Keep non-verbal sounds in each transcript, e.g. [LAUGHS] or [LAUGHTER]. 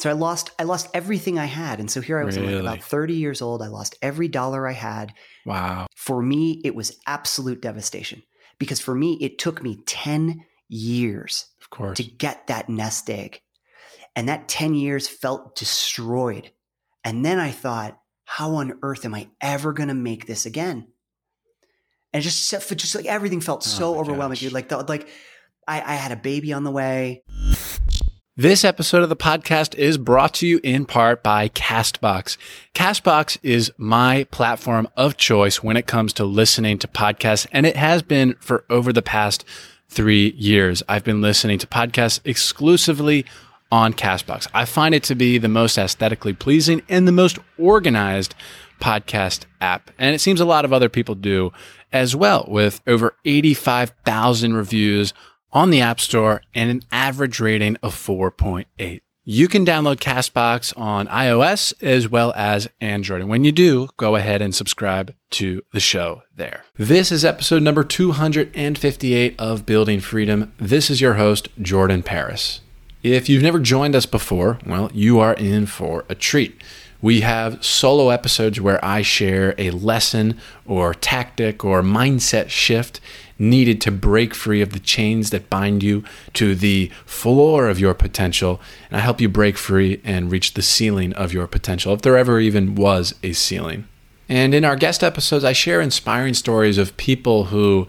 So I lost I lost everything I had. And so here I was I'm like about 30 years old. I lost every dollar I had. Wow. For me, it was absolute devastation because for me, it took me 10 years Of course. to get that nest egg. And that 10 years felt destroyed. And then I thought, how on earth am I ever going to make this again? And just, just like everything felt oh so Oh my overwhelming, gosh. dude. Like, the, like I, I had a baby on the way. This episode of the podcast is brought to you in part by Castbox. Castbox is my platform of choice when it comes to listening to podcasts, and it has been for over the past three years. I've been listening to podcasts exclusively on Castbox. I find it to be the most aesthetically pleasing and the most organized podcast app. And it seems a lot of other people do as well, with over 85,000 reviews on the App Store and an average rating of 4.8. You can download Castbox on iOS as well as Android. And when you do, go ahead and subscribe to the show there. This is episode number 258 of Building Freedom. This is your host, Jordan Paris. If you've never joined us before, well, you are in for a treat. We have solo episodes where I share a lesson or tactic or mindset shift needed to break free of the chains that bind you to the floor of your potential. And I help you break free and reach the ceiling of your potential, if there ever even was a ceiling. And in our guest episodes, I share inspiring stories of people who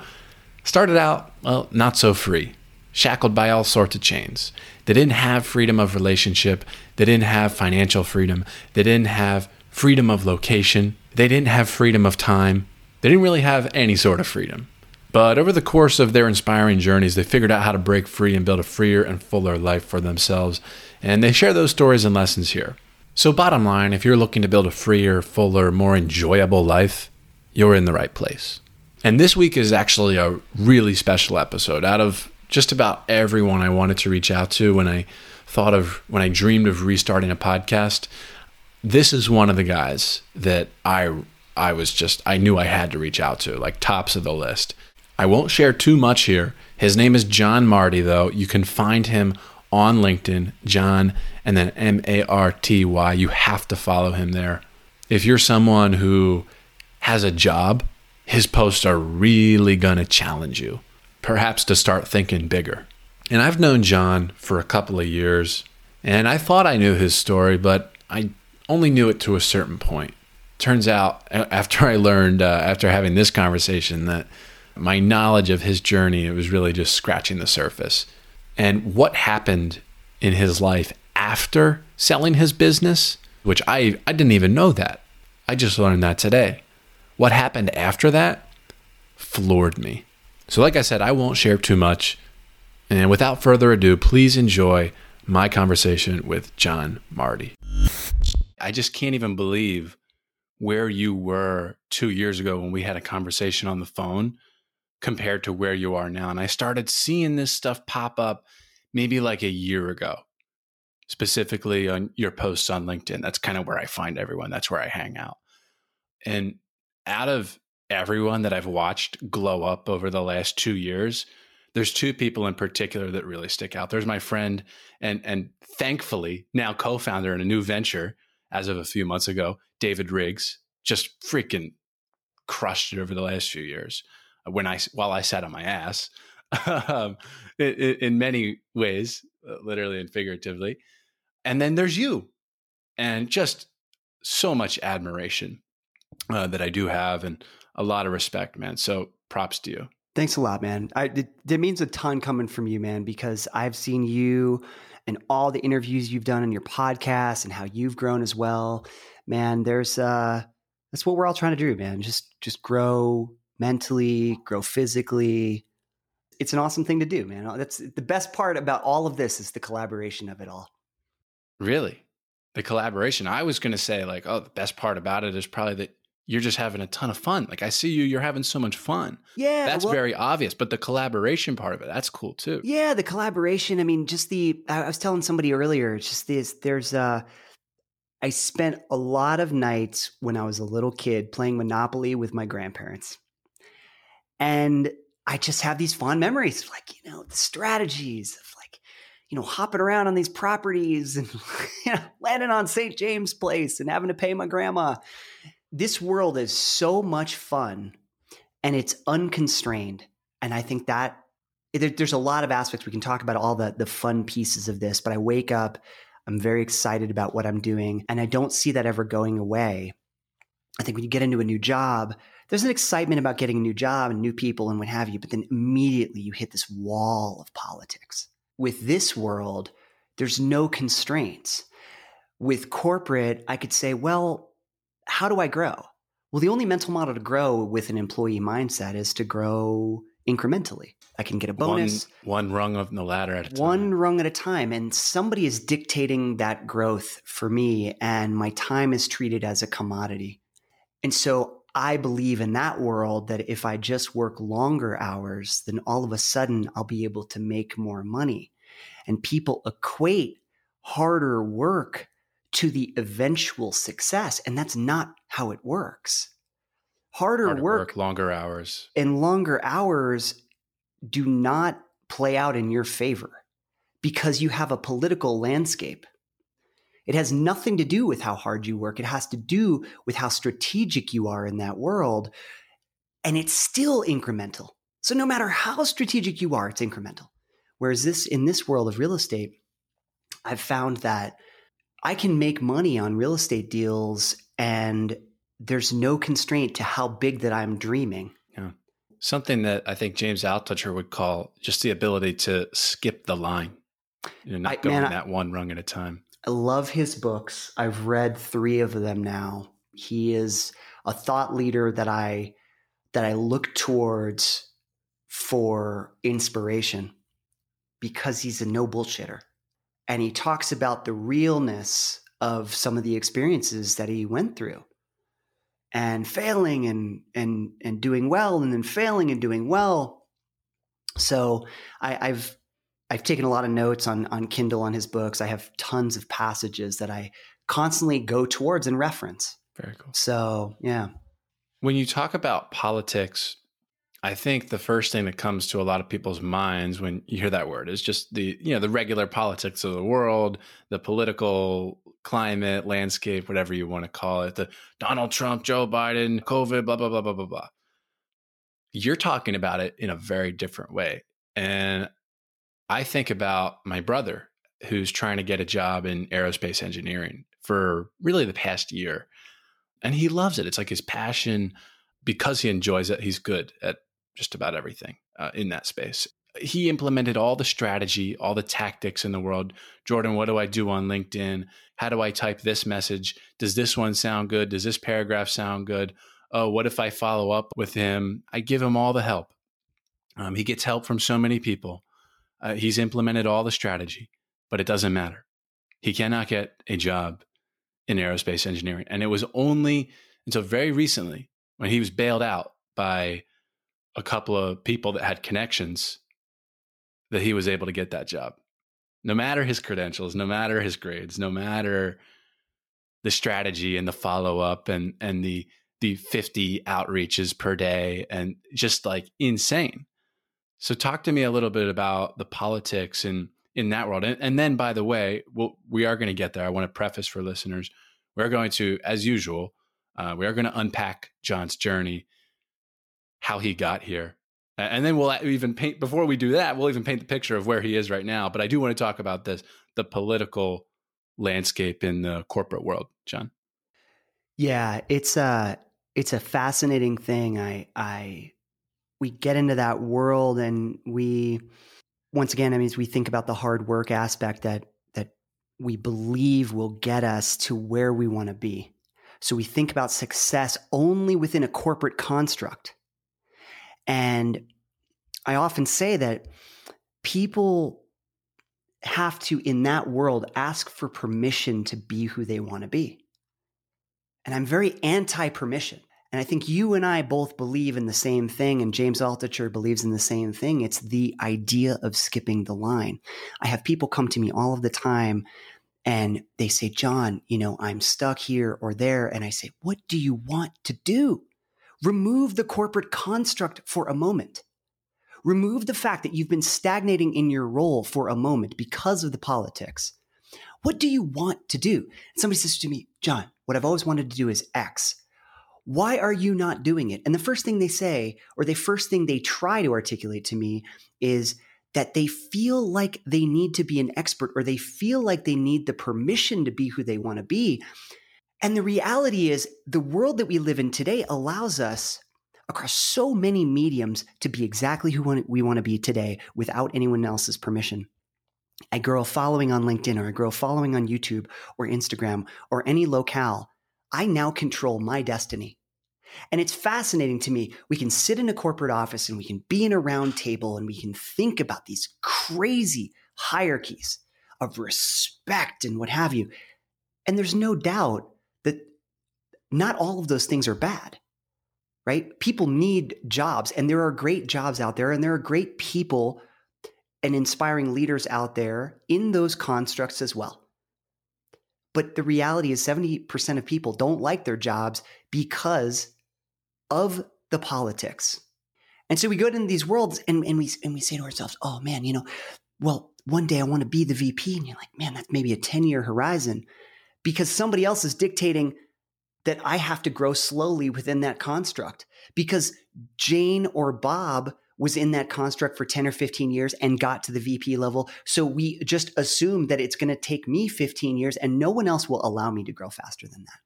started out, well, not so free, shackled by all sorts of chains. They didn't have freedom of relationship. They didn't have financial freedom. They didn't have freedom of location. They didn't have freedom of time. They didn't really have any sort of freedom. But over the course of their inspiring journeys, they figured out how to break free and build a freer and fuller life for themselves. And they share those stories and lessons here. So, bottom line, if you're looking to build a freer, fuller, more enjoyable life, you're in the right place. And this week is actually a really special episode. Out of just about everyone I wanted to reach out to when I thought of, when I dreamed of restarting a podcast, this is one of the guys that I I was just I knew I had to reach out to, like tops of the list. I won't share too much here. His name is John Marty though. You can find him on LinkedIn, John and then M A R T Y. You have to follow him there. If you're someone who has a job, his posts are really going to challenge you, perhaps to start thinking bigger. And I've known John for a couple of years, and I thought I knew his story, but I only knew it to a certain point. Turns out, after I learned, uh, after having this conversation, that my knowledge of his journey it was really just scratching the surface. And what happened in his life after selling his business, which I, I didn't even know that. I just learned that today. What happened after that floored me. So, like I said, I won't share too much. And without further ado, please enjoy my conversation with John Marty. I just can't even believe where you were two years ago when we had a conversation on the phone compared to where you are now. And I started seeing this stuff pop up maybe like a year ago, specifically on your posts on LinkedIn. That's kind of where I find everyone, that's where I hang out. And out of everyone that I've watched glow up over the last two years, there's two people in particular that really stick out. There's my friend and and thankfully now co-founder in a new venture as of a few months ago, David Riggs, just freaking crushed it over the last few years. When I while I sat on my ass, [LAUGHS] um, in, in many ways, uh, literally and figuratively. And then there's you, and just so much admiration uh, that I do have, and a lot of respect, man. So props to you. Thanks a lot, man. I, it, it means a ton coming from you, man, because I've seen you and all the interviews you've done on your podcast and how you've grown as well. Man, there's uh that's what we're all trying to do, man. Just just grow mentally, grow physically. It's an awesome thing to do, man. That's the best part about all of this is the collaboration of it all. Really, the collaboration. I was going to say like, oh, the best part about it is probably that you're just having a ton of fun. Like I see you, you're having so much fun. Yeah, That's well- very obvious, but the collaboration part of it, that's cool too. Yeah, the collaboration. I mean, just the I was telling somebody earlier, it's just this there's uh I spent a lot of nights when I was a little kid playing Monopoly with my grandparents. And I just have these fond memories of like, you know, the strategies of like, you know, hopping around on these properties and [LAUGHS] you know, landing on St. James Place and having to pay my grandma. This world is so much fun and it's unconstrained. And I think that there, there's a lot of aspects we can talk about all the the fun pieces of this, but I wake up, I'm very excited about what I'm doing, and I don't see that ever going away. I think when you get into a new job, there's an excitement about getting a new job and new people and what have you, but then immediately you hit this wall of politics with this world, there's no constraints. With corporate, I could say, well, how do I grow? Well, the only mental model to grow with an employee mindset is to grow incrementally. I can get a bonus. One, one rung of the ladder at a time. One rung at a time. And somebody is dictating that growth for me, and my time is treated as a commodity. And so I believe in that world that if I just work longer hours, then all of a sudden I'll be able to make more money. And people equate harder work to the eventual success. And that's not how it works. Harder, Harder work, work, longer hours. and longer hours do not play out in your favor because you have a political landscape. It has nothing to do with how hard you work. It has to do with how strategic you are in that world. And it's still incremental. So no matter how strategic you are, it's incremental. Whereas this, in this world of real estate, I've found that I can make money on real estate deals and there's no constraint to how big that I'm dreaming. Yeah. Something that I think James Altucher would call just the ability to skip the line. You know, not I- going man, I- that one rung at a time. I love his books. I've read three of them now. He is a thought leader that I that I look towards for inspiration because he's a no bullshitter. And he talks about the realness of some of the experiences that he went through and failing and and and doing well and then failing and doing well. So I, I've I've taken a lot of notes on on Kindle on his books. I have tons of passages that I constantly go towards and reference. Very cool. So yeah, When you talk about politics, I think the first thing that comes to a lot of people's minds when you hear that word is just the you know the regular politics of the world, the political climate, landscape, whatever you want to call it, the Donald Trump, Joe Biden, COVID, blah blah blah blah blah blah. You're talking about it in a very different way. And I think about my brother who's trying to get a job in aerospace engineering for really the past year. And he loves it. It's like his passion because he enjoys it. He's good at just about everything uh, in that space. He implemented all the strategy, all the tactics in the world. Jordan, what do I do on LinkedIn? How do I type this message? Does this one sound good? Does this paragraph sound good? Oh, what if I follow up with him? I give him all the help. Um, he gets help from so many people. Uh, he's implemented all the strategy, but it doesn't matter. He cannot get a job in aerospace engineering. And it was only until very recently when he was bailed out by a couple of people that had connections that he was able to get that job. No matter his credentials, no matter his grades, no matter the strategy and the follow up and and the the 50 outreaches per day and just like insane. So talk to me a little bit about the politics and in that world. And, and then by the way, we'll, we are going to get there. I want to preface for listeners. We're going to, as usual, uh, we are going to unpack John's journey, how he got here. And then we'll even paint, before we do that, we'll even paint the picture of where he is right now. But I do want to talk about this, the political landscape in the corporate world, John. yeah, it's a it's a fascinating thing. I I we get into that world and we once again, I mean, we think about the hard work aspect that that we believe will get us to where we want to be. So we think about success only within a corporate construct. And I often say that people have to, in that world, ask for permission to be who they want to be. And I'm very anti permission. And I think you and I both believe in the same thing, and James Altucher believes in the same thing. It's the idea of skipping the line. I have people come to me all of the time and they say, John, you know, I'm stuck here or there. And I say, what do you want to do? Remove the corporate construct for a moment. remove the fact that you've been stagnating in your role for a moment because of the politics. What do you want to do? Somebody says to me, John, what I've always wanted to do is X. Why are you not doing it? And the first thing they say, or the first thing they try to articulate to me is that they feel like they need to be an expert or they feel like they need the permission to be who they want to be. And the reality is, the world that we live in today allows us across so many mediums to be exactly who we want to be today without anyone else's permission. A girl following on LinkedIn or a girl following on YouTube or Instagram or any locale, I now control my destiny. And it's fascinating to me. We can sit in a corporate office and we can be in a round table and we can think about these crazy hierarchies of respect and what have you. And there's no doubt that not all of those things are bad, right? People need jobs and there are great jobs out there and there are great people and inspiring leaders out there in those constructs as well. But the reality is 70% of people don't like their jobs because of the politics. And so we go into these worlds and, and we and we say to ourselves, oh man, you know, well, one day I want to be the VP. And you're like, man, that's maybe a 10 year horizon because somebody else is dictating that I have to grow slowly within that construct because Jane or Bob was in that construct for 10 or 15 years and got to the VP level. So we just assume that it's going to take me 15 years and no one else will allow me to grow faster than that.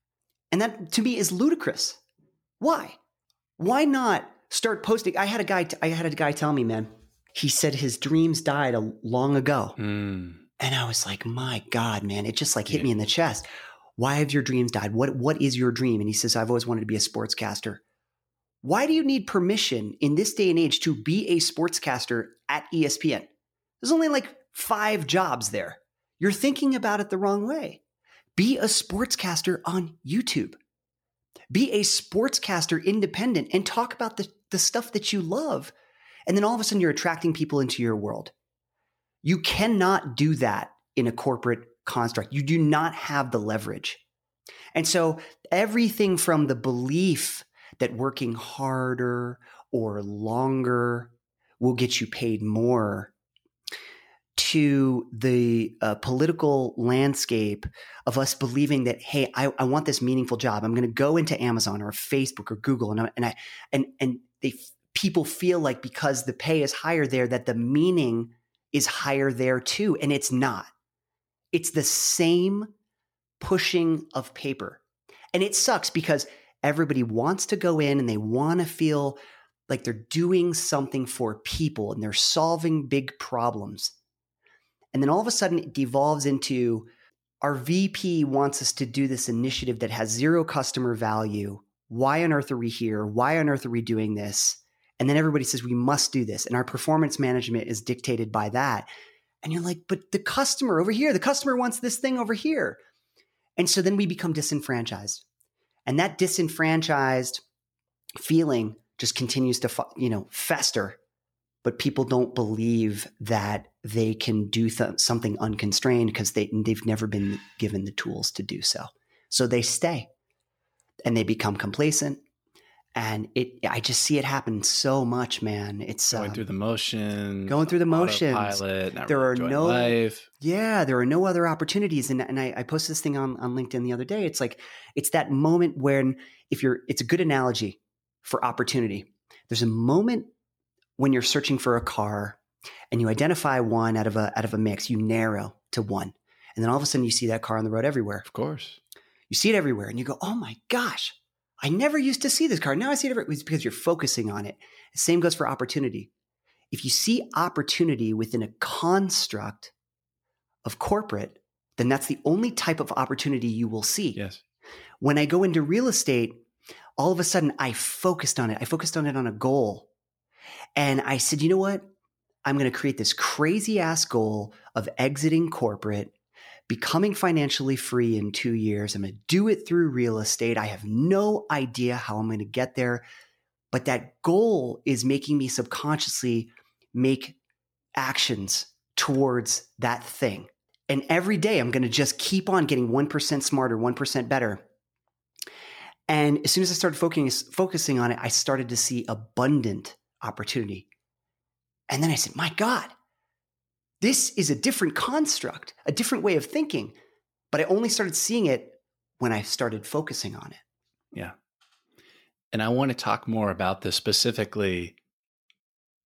And that to me is ludicrous. Why? Why not start posting? I had a guy, t- I had a guy tell me, man, he said his dreams died a long ago. Mm. And I was like, my God, man, it just like hit yeah. me in the chest. Why have your dreams died? What, what is your dream? And he says, I've always wanted to be a sportscaster. Why do you need permission in this day and age to be a sportscaster at ESPN? There's only like five jobs there. You're thinking about it the wrong way. Be a sportscaster on YouTube. Be a sportscaster independent and talk about the, the stuff that you love. And then all of a sudden you're attracting people into your world. You cannot do that in a corporate construct. You do not have the leverage. And so everything from the belief that working harder or longer will get you paid more to the uh, political landscape of us believing that hey I, I want this meaningful job i'm going to go into amazon or facebook or google and, I, and i and and they people feel like because the pay is higher there that the meaning is higher there too. And it's not. It's the same pushing of paper. And it sucks because everybody wants to go in and they want to feel like they're doing something for people and they're solving big problems. And then all of a sudden it devolves into our VP wants us to do this initiative that has zero customer value. Why on earth are we here? Why on earth are we doing this? And then everybody says, we must do this. And our performance management is dictated by that. And you're like, but the customer over here, the customer wants this thing over here. And so then we become disenfranchised. And that disenfranchised feeling just continues to, you know, fester. But people don't believe that they can do th- something unconstrained because they, they've never been given the tools to do so. So they stay and they become complacent and it i just see it happen so much man. It's going um, through the motions going through the motions. there are no life. yeah there are no other opportunities. And, and I, I posted this thing on, on linkedin the other day. It's like it's that moment when if you're it's a good analogy for opportunity. There's a moment when you're searching for a car and you identify one out of a out of a mix. You narrow to one. And then all of a sudden you see that car on the road everywhere. Of course. You see it everywhere and you go oh my gosh I never used to see this card. Now I see it every, it's because you're focusing on it. The same goes for opportunity. If you see opportunity within a construct of corporate, then that's the only type of opportunity you will see. Yes. When I go into real estate, all of a sudden I focused on it. I focused on it on a goal. And I said, you know what? I'm going to create this crazy ass goal of exiting corporate becoming financially free in two years. I'm going to do it through real estate. I have no idea how I'm going to get there. But that goal is making me subconsciously make actions towards that thing. And every day I'm going to just keep on getting 1% smarter, 1% better. And as soon as I started focusing, focusing on it, I started to see abundant opportunity. And then I said, my God, this is a different construct, a different way of thinking. But I only started seeing it when I started focusing on it. Yeah. And I want to talk more about this specifically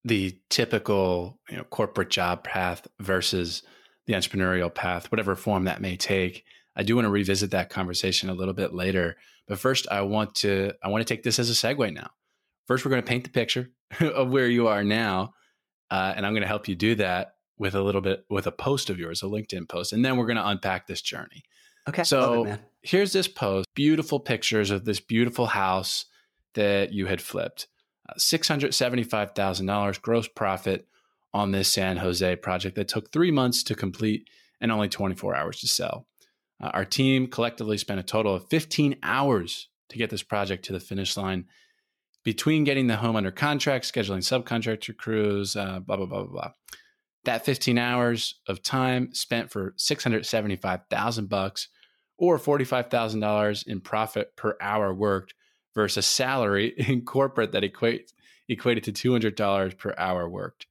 the typical you know, corporate job path versus the entrepreneurial path, whatever form that may take. I do want to revisit that conversation a little bit later. But first, I want to I want to take this as a segue now. First, we're going to paint the picture [LAUGHS] of where you are now, uh, and I'm going to help you do that with a little bit with a post of yours, a LinkedIn post, and then we're going to unpack this journey. Okay. So it, here's this post: beautiful pictures of this beautiful house that you had flipped. Uh, $675,000 gross profit on this San Jose project that took three months to complete and only 24 hours to sell. Uh, our team collectively spent a total of 15 hours to get this project to the finish line between getting the home under contract, scheduling subcontractor crews, uh, blah, blah, blah, blah, blah. That 15 hours of time spent for 675,000 bucks or $45,000 in profit per hour worked versus salary [LAUGHS] in corporate that equate, equated to $200 per hour worked.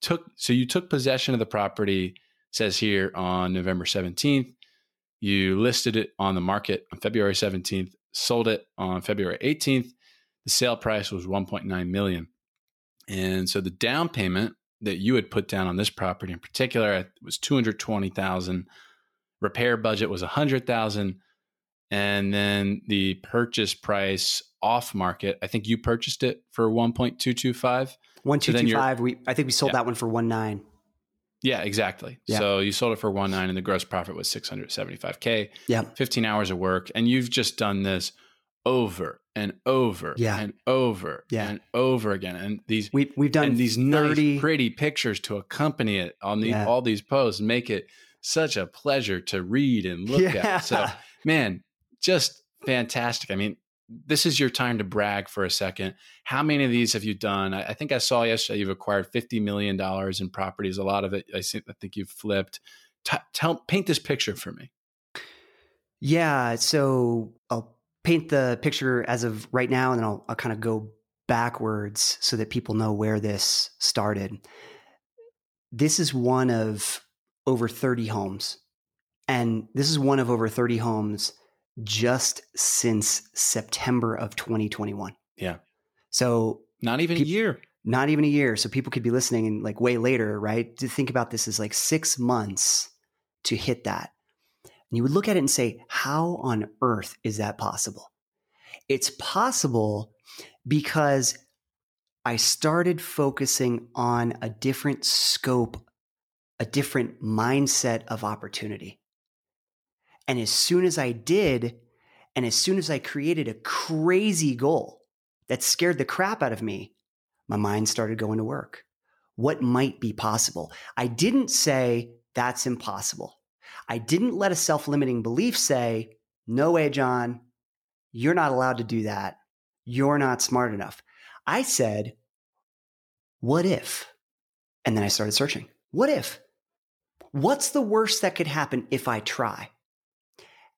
Took so you took possession of the property says here on November 17th. You listed it on the market on February 17th, sold it on February 18th. The sale price was 1.9 million. And so the down payment that you had put down on this property in particular it was 220,000. Repair budget was 100,000 and then the purchase price off market, I think you purchased it for 1.225. 1225. So we I think we sold yeah. that one for 19. Yeah, exactly. Yeah. So you sold it for 19 and the gross profit was 675k. Yeah. 15 hours of work and you've just done this over and over yeah. and over yeah. and over again. And these we we've done these 30, nice pretty pictures to accompany it on the yeah. all these posts make it such a pleasure to read and look yeah. at. So [LAUGHS] man, just fantastic. I mean, this is your time to brag for a second. How many of these have you done? I, I think I saw yesterday you've acquired $50 million in properties. A lot of it, I think, I think you've flipped. T- tell, paint this picture for me. Yeah. So I'll paint the picture as of right now, and then I'll, I'll kind of go backwards so that people know where this started. This is one of over 30 homes. And this is one of over 30 homes just since September of 2021. Yeah. So not even pe- a year. Not even a year. So people could be listening and like way later, right? To think about this as like six months to hit that. And you would look at it and say, how on earth is that possible? It's possible because I started focusing on a different scope, a different mindset of opportunity. And as soon as I did, and as soon as I created a crazy goal that scared the crap out of me, my mind started going to work. What might be possible? I didn't say that's impossible. I didn't let a self limiting belief say, no way, John, you're not allowed to do that. You're not smart enough. I said, what if? And then I started searching. What if? What's the worst that could happen if I try?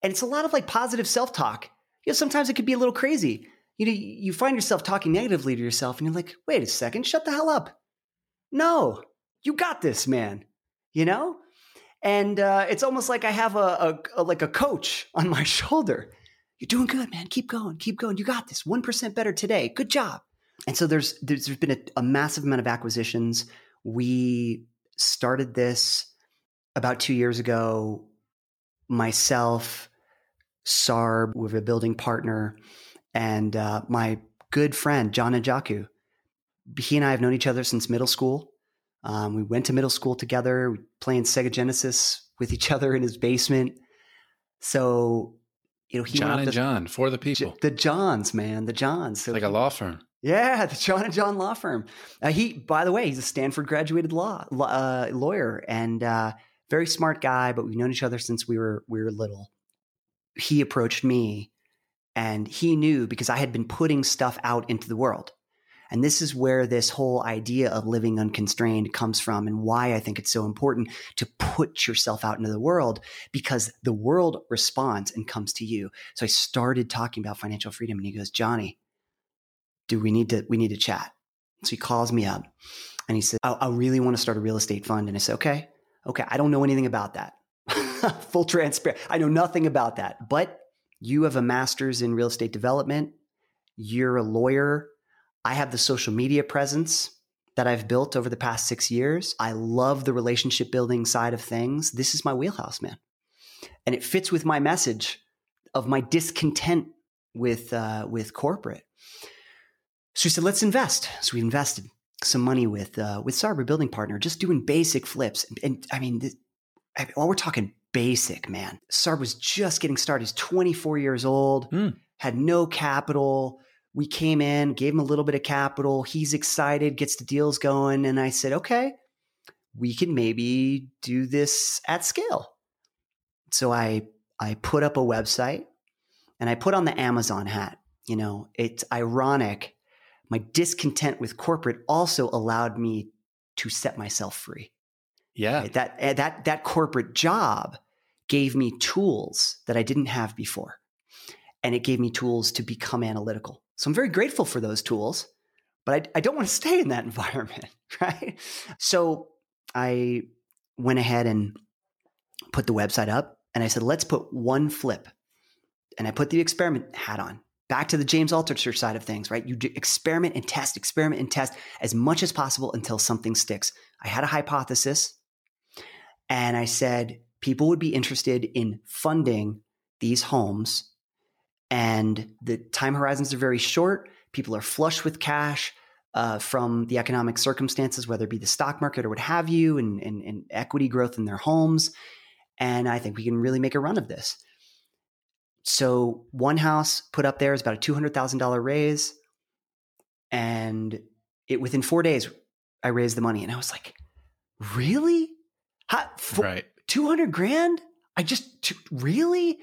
And it's a lot of like positive self talk. You know, sometimes it could be a little crazy. You know, you find yourself talking negatively to yourself and you're like, wait a second, shut the hell up. No, you got this, man. You know? And uh, it's almost like I have a, a, a like a coach [LAUGHS] on my shoulder. You're doing good, man. Keep going, keep going. You got this. 1% better today. Good job. And so there's there's been a, a massive amount of acquisitions. We started this about two years ago myself, Sarb, with a building partner, and uh, my good friend, John Njaku. He and I have known each other since middle school. Um, we went to middle school together, we playing Sega Genesis with each other in his basement. So, you know, he John and John for the people. the Johns, man, the Johns. So like a law firm. Yeah, the John and John law firm. Uh, he, by the way, he's a Stanford graduated law uh, lawyer, and uh, very smart guy, but we've known each other since we were we were little. He approached me and he knew because I had been putting stuff out into the world. And this is where this whole idea of living unconstrained comes from and why I think it's so important to put yourself out into the world because the world responds and comes to you. So I started talking about financial freedom and he goes, Johnny, do we need to, we need to chat. So he calls me up And he says, I, I really want to start a real estate fund. And I said, okay, okay, I don't know anything about that. [LAUGHS] Full transparent. I know nothing about that, but you have a master's in real estate development. You're a lawyer. I have the social media presence that I've built over the past six years. I love the relationship building side of things. This is my wheelhouse, man. And it fits with my message of my discontent with, uh, with corporate. So he said, let's invest. So we invested some money with, uh, with Sarber Building Partner, just doing basic flips. And, and I mean, this, I mean, well, we're talking basic, man. Sarb was just getting started. He's 24 years old, mm. had no capital. We came in, gave him a little bit of capital. He's excited, gets the deals going. And I said, okay, we can maybe do this at scale. So I I put up a website and I put on the Amazon hat. You know, it's ironic. My discontent with corporate also allowed me to set myself free. Yeah. Right? That eh, that that corporate job gave me tools that I didn't have before. And it gave me tools to become analytical. So I'm very grateful for those tools, but I, I don't want to [LAUGHS] stay in that environment, [LAUGHS] right? So I went ahead and put the website up and I said, let's put one flip. And I put the experiment hat on. Back to the James Altucher side of things, right? You experiment and test, experiment and test as much as possible until something sticks. I had a hypothesis and I said, people would be interested in funding these homes and the time horizons are very short. People are flush with cash uh, from the economic circumstances, whether it be the stock market or what have you, and, and, and equity growth in their homes. And I think we can really make a run of this. So one house put up there is about a two hundred thousand dollar raise, and it within four days I raised the money, and I was like, "Really? How, right? Two hundred grand? I just really?"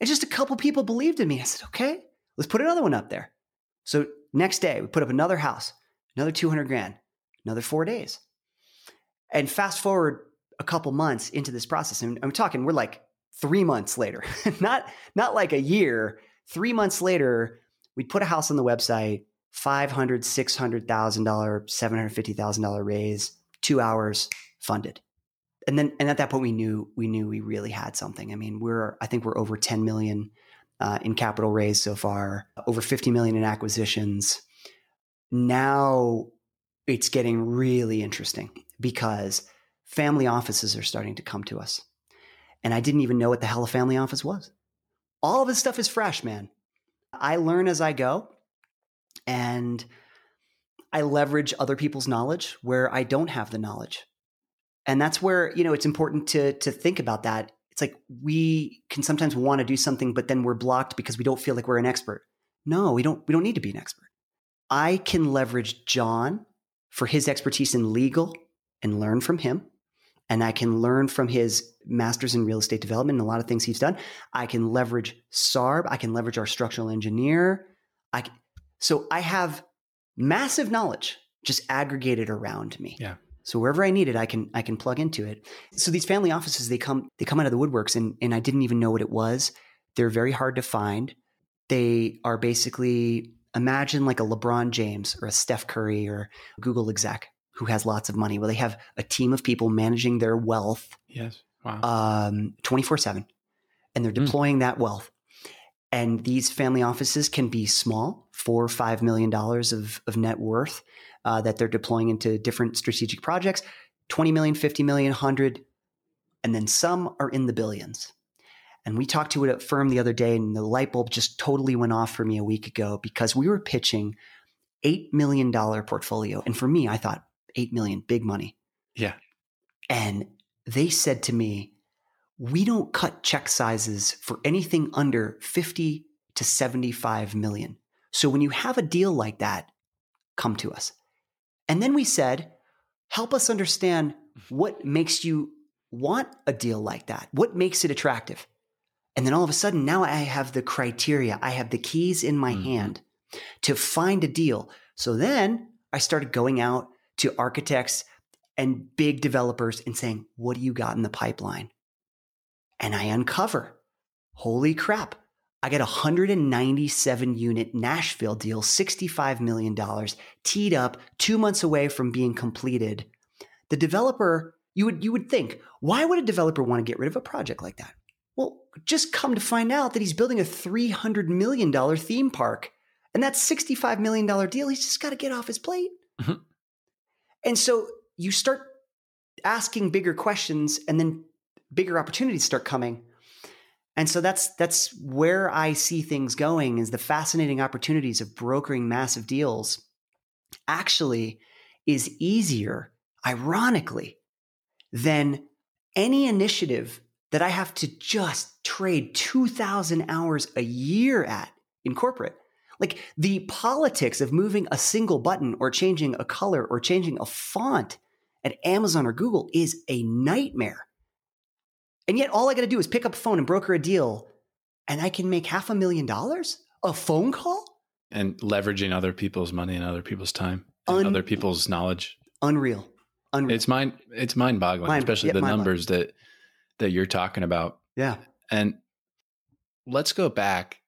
And just a couple people believed in me. I said, okay, let's put another one up there. So next day, we put up another house, another 200 grand, another four days. And fast forward a couple months into this process, and I'm talking, we're like three months later, [LAUGHS] not, not like a year. Three months later, we put a house on the website, $500,000, $600,000, $750,000 raise, two hours funded and then and at that point we knew we knew we really had something. I mean, we're I think we're over 10 million uh, in capital raised so far, over 50 million in acquisitions. Now it's getting really interesting because family offices are starting to come to us. And I didn't even know what the hell a family office was. All of this stuff is fresh, man. I learn as I go and I leverage other people's knowledge where I don't have the knowledge and that's where you know it's important to to think about that. It's like we can sometimes want to do something but then we're blocked because we don't feel like we're an expert. No we don't we don't need to be an expert. I can leverage john for his expertise in legal and learn from him. And i can learn from his masters in real estate development and a lot of things he's done. I can leverage sarb. I can leverage our structural engineer. I can, so i have massive knowledge just aggregated around me. Yeah so wherever I need it, I can I can plug into it. So these family offices, they come they come out of the woodworks, and and I didn't even know what it was. They're very hard to find. They are basically imagine like a LeBron James or a Steph Curry or Google exec who has lots of money. Well, they have a team of people managing their wealth. Yes. Wow. Twenty four seven, and they're hmm. deploying mm. that wealth. And these family offices can be small, four or five million dollars of, of net worth uh, that they're deploying into different strategic projects 20 million, 50 million, 100, and then some are in the billions. And we talked to a firm the other day, and the light bulb just totally went off for me a week ago because we were pitching $8 million portfolio. And for me, I thought 8 million, big money. Yeah. And they said to me, we don't cut check sizes for anything under 50 to 75 million. So when you have a deal like that, come to us. And then we said, help us understand what makes you want a deal like that? What makes it attractive? And then all of a sudden, now I have the criteria, I have the keys in my mm-hmm. hand to find a deal. So then I started going out to architects and big developers and saying, What do you got in the pipeline? And I uncover, holy crap, I get a 197 unit Nashville deal, $65 million, teed up, two months away from being completed. The developer, you would, you would think, why would a developer want to get rid of a project like that? Well, just come to find out that he's building a $300 million theme park. And that $65 million deal, he's just got to get off his plate. Mhm. And so you start asking bigger questions, and then bigger opportunities start coming. And so that's that's where I see things going is the fascinating opportunities of brokering massive deals actually is easier, ironically, than any initiative that I have to just trade 2,000 hours a year at in corporate. Like the politics of moving a single button or changing a color or changing a font at Amazon or Google is a nightmare. And yet, all I got to do is pick up a phone and broker a deal, and I can make half a million dollars? A phone call? And leveraging other people's money and other people's time, and Un- other people's knowledge. Unreal. Unreal. It's mind it's mind boggling, especially yeah, the numbers that that you're talking about. yeah. And let's go back.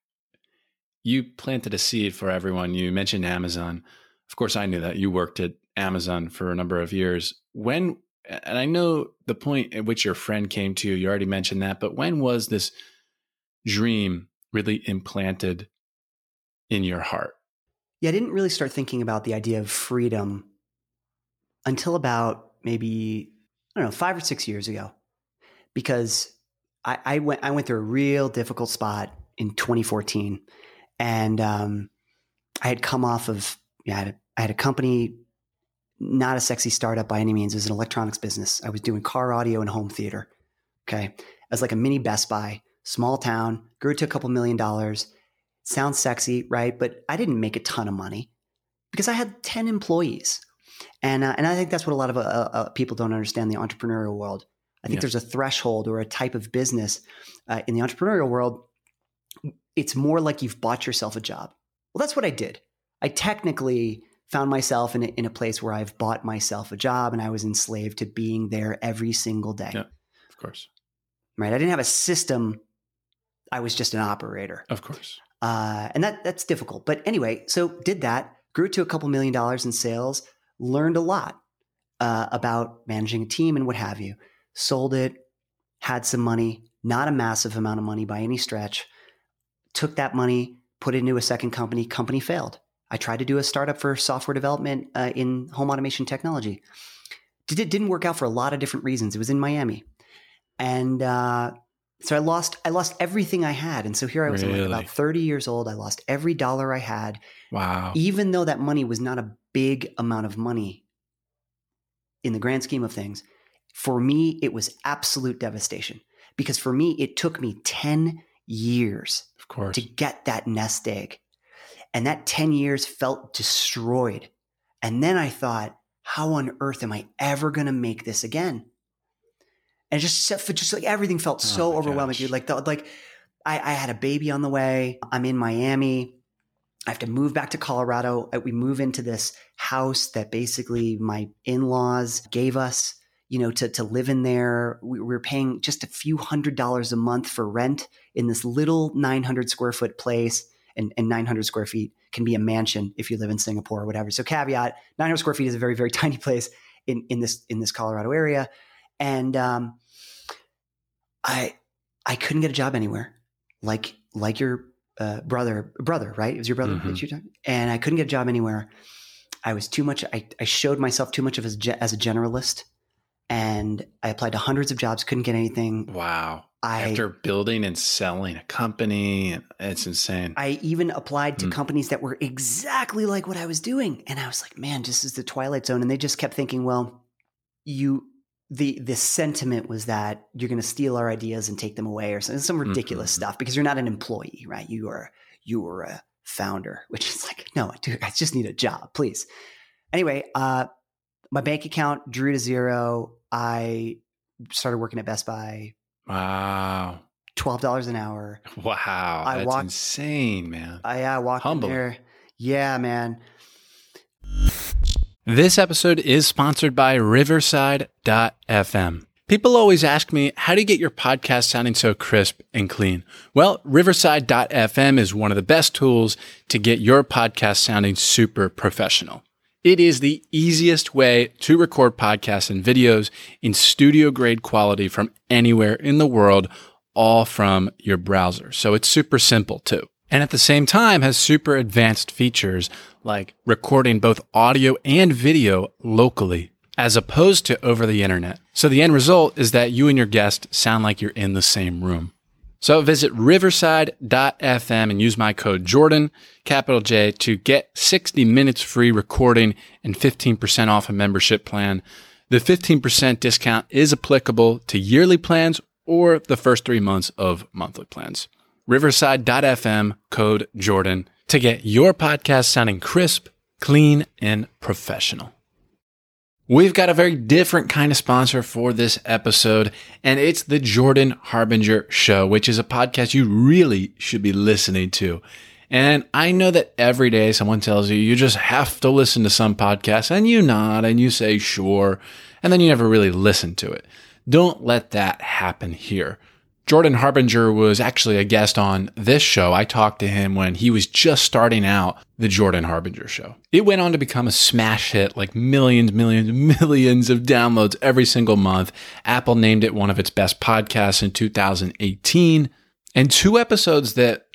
You planted a seed for everyone. You mentioned Amazon. Of course, I knew that. You worked at Amazon for a number of years. When, and I know the point at which your friend came to you, you already mentioned that, but when was this dream really implanted in your heart? Yeah, I didn't really start thinking about the idea of freedom until about maybe, I don't know, five or six years ago. Because I, I went I went through a real difficult spot in 2014. And um, I had come off of I had a, I had a company, not a sexy startup by any means. It was an electronics business. I was doing car audio and home theater. Okay. As like a mini Best Buy, small town, grew to a couple million dollars. Sounds sexy, right? But I didn't make a ton of money because I had 10 employees. And, uh, and I think that's what a lot of uh, uh, people don't understand the entrepreneurial world. I think Yeah. there's a threshold or a type of business uh, in the entrepreneurial world. It's more like you've bought yourself a job. Well, that's what I did. I technically found myself in a, in a place where I've bought myself a job and I was enslaved to being there every single day. Yeah. Of course. Right? I didn't have a system. I was just an operator. Of course. Uh, and that that's difficult. But anyway, so did that, grew to a couple million dollars in sales, learned a lot uh, about managing a team and what have you. Sold it, had some money, not a massive amount of money by any stretch. Took that money, put it into a second company. Company failed. I tried to do a startup for software development uh, in home automation technology. Did it didn't work out for a lot of different reasons. It was in Miami, and uh, so I lost I lost everything I had. And so here I was I'm like about 30 years old. I lost every dollar I had, Wow. even though that money was not a big amount of money in the grand scheme of things. For me, it was absolute devastation because for me, it took me 10 years Of course. to get that nest egg. And that 10 years felt destroyed. And then I thought, how on earth am I ever going to make this again? And just, just like everything felt Oh so overwhelming, gosh. dude. Like, the, like I, I had a baby on the way. I'm in Miami. I have to move back to Colorado. We move into this house that basically my in-laws gave us, you know, to, to live in there. We were paying just a few hundred dollars a month for rent in this little 900 square foot place and, and 900 square feet can be a mansion if you live in Singapore or whatever. So caveat, 900 square feet is a very, very [LAUGHS] tiny place in, in this, in this Colorado area. And, um, I, I couldn't get a job anywhere like, like your uh, brother, brother, right? It was your brother Mhm. talked, and I couldn't get a job anywhere. I was too much. I, I showed myself too much of as, as a generalist, and I applied to hundreds of jobs. Couldn't get anything. Wow. I After building and selling a company, it's insane. I even applied to Hmm. companies that were exactly like what I was doing, and I was like, man, this is the twilight zone. And they just kept thinking, well, you. The, the sentiment was that you're going to steal our ideas and take them away or some, some ridiculous Mhm. stuff because you're not an employee, right? You are you are a founder, which is like, no, dude, I just need a job, please. Anyway, uh, my bank account drew to zero. I started working at Best Buy, wow. twelve dollars an hour. [LAUGHS] Wow. I That's walked- insane, man. I uh, walked Humbling. in there. Yeah, man. This episode is sponsored by Riverside.fm. People always ask me, how do you get your podcast sounding so crisp and clean? Well, Riverside.fm is one of the best tools to get your podcast sounding super professional. It is the easiest way to record podcasts and videos in studio grade quality from anywhere in the world, all from your browser. So it's super simple too. And at the same time has super advanced features like recording both audio and video locally as opposed to over the internet. So the end result is that you and your guest sound like you're in the same room. So visit riverside.fm and use my code Jordan, capital J, to get 60 minutes free recording and 15% off a membership plan. The 15% discount is applicable to yearly plans or the first three months of monthly plans. Riverside.fm, code Jordan, to get your podcast sounding crisp, clean, and professional. We've got a very different kind of sponsor for this episode, and it's the Jordan Harbinger Show, which is a podcast you really should be listening to. And I know that every day someone tells you you just have to listen to some podcast, and you nod and you say sure, and then you never really listen to it. Don't let that happen here. Jordan Harbinger was actually a guest on this show. I talked to him when he was just starting out the Jordan Harbinger show. It went on to become a smash hit, like millions, millions, [LAUGHS] millions of downloads every single month. Apple named it one of its best podcasts in 2018. And two episodes that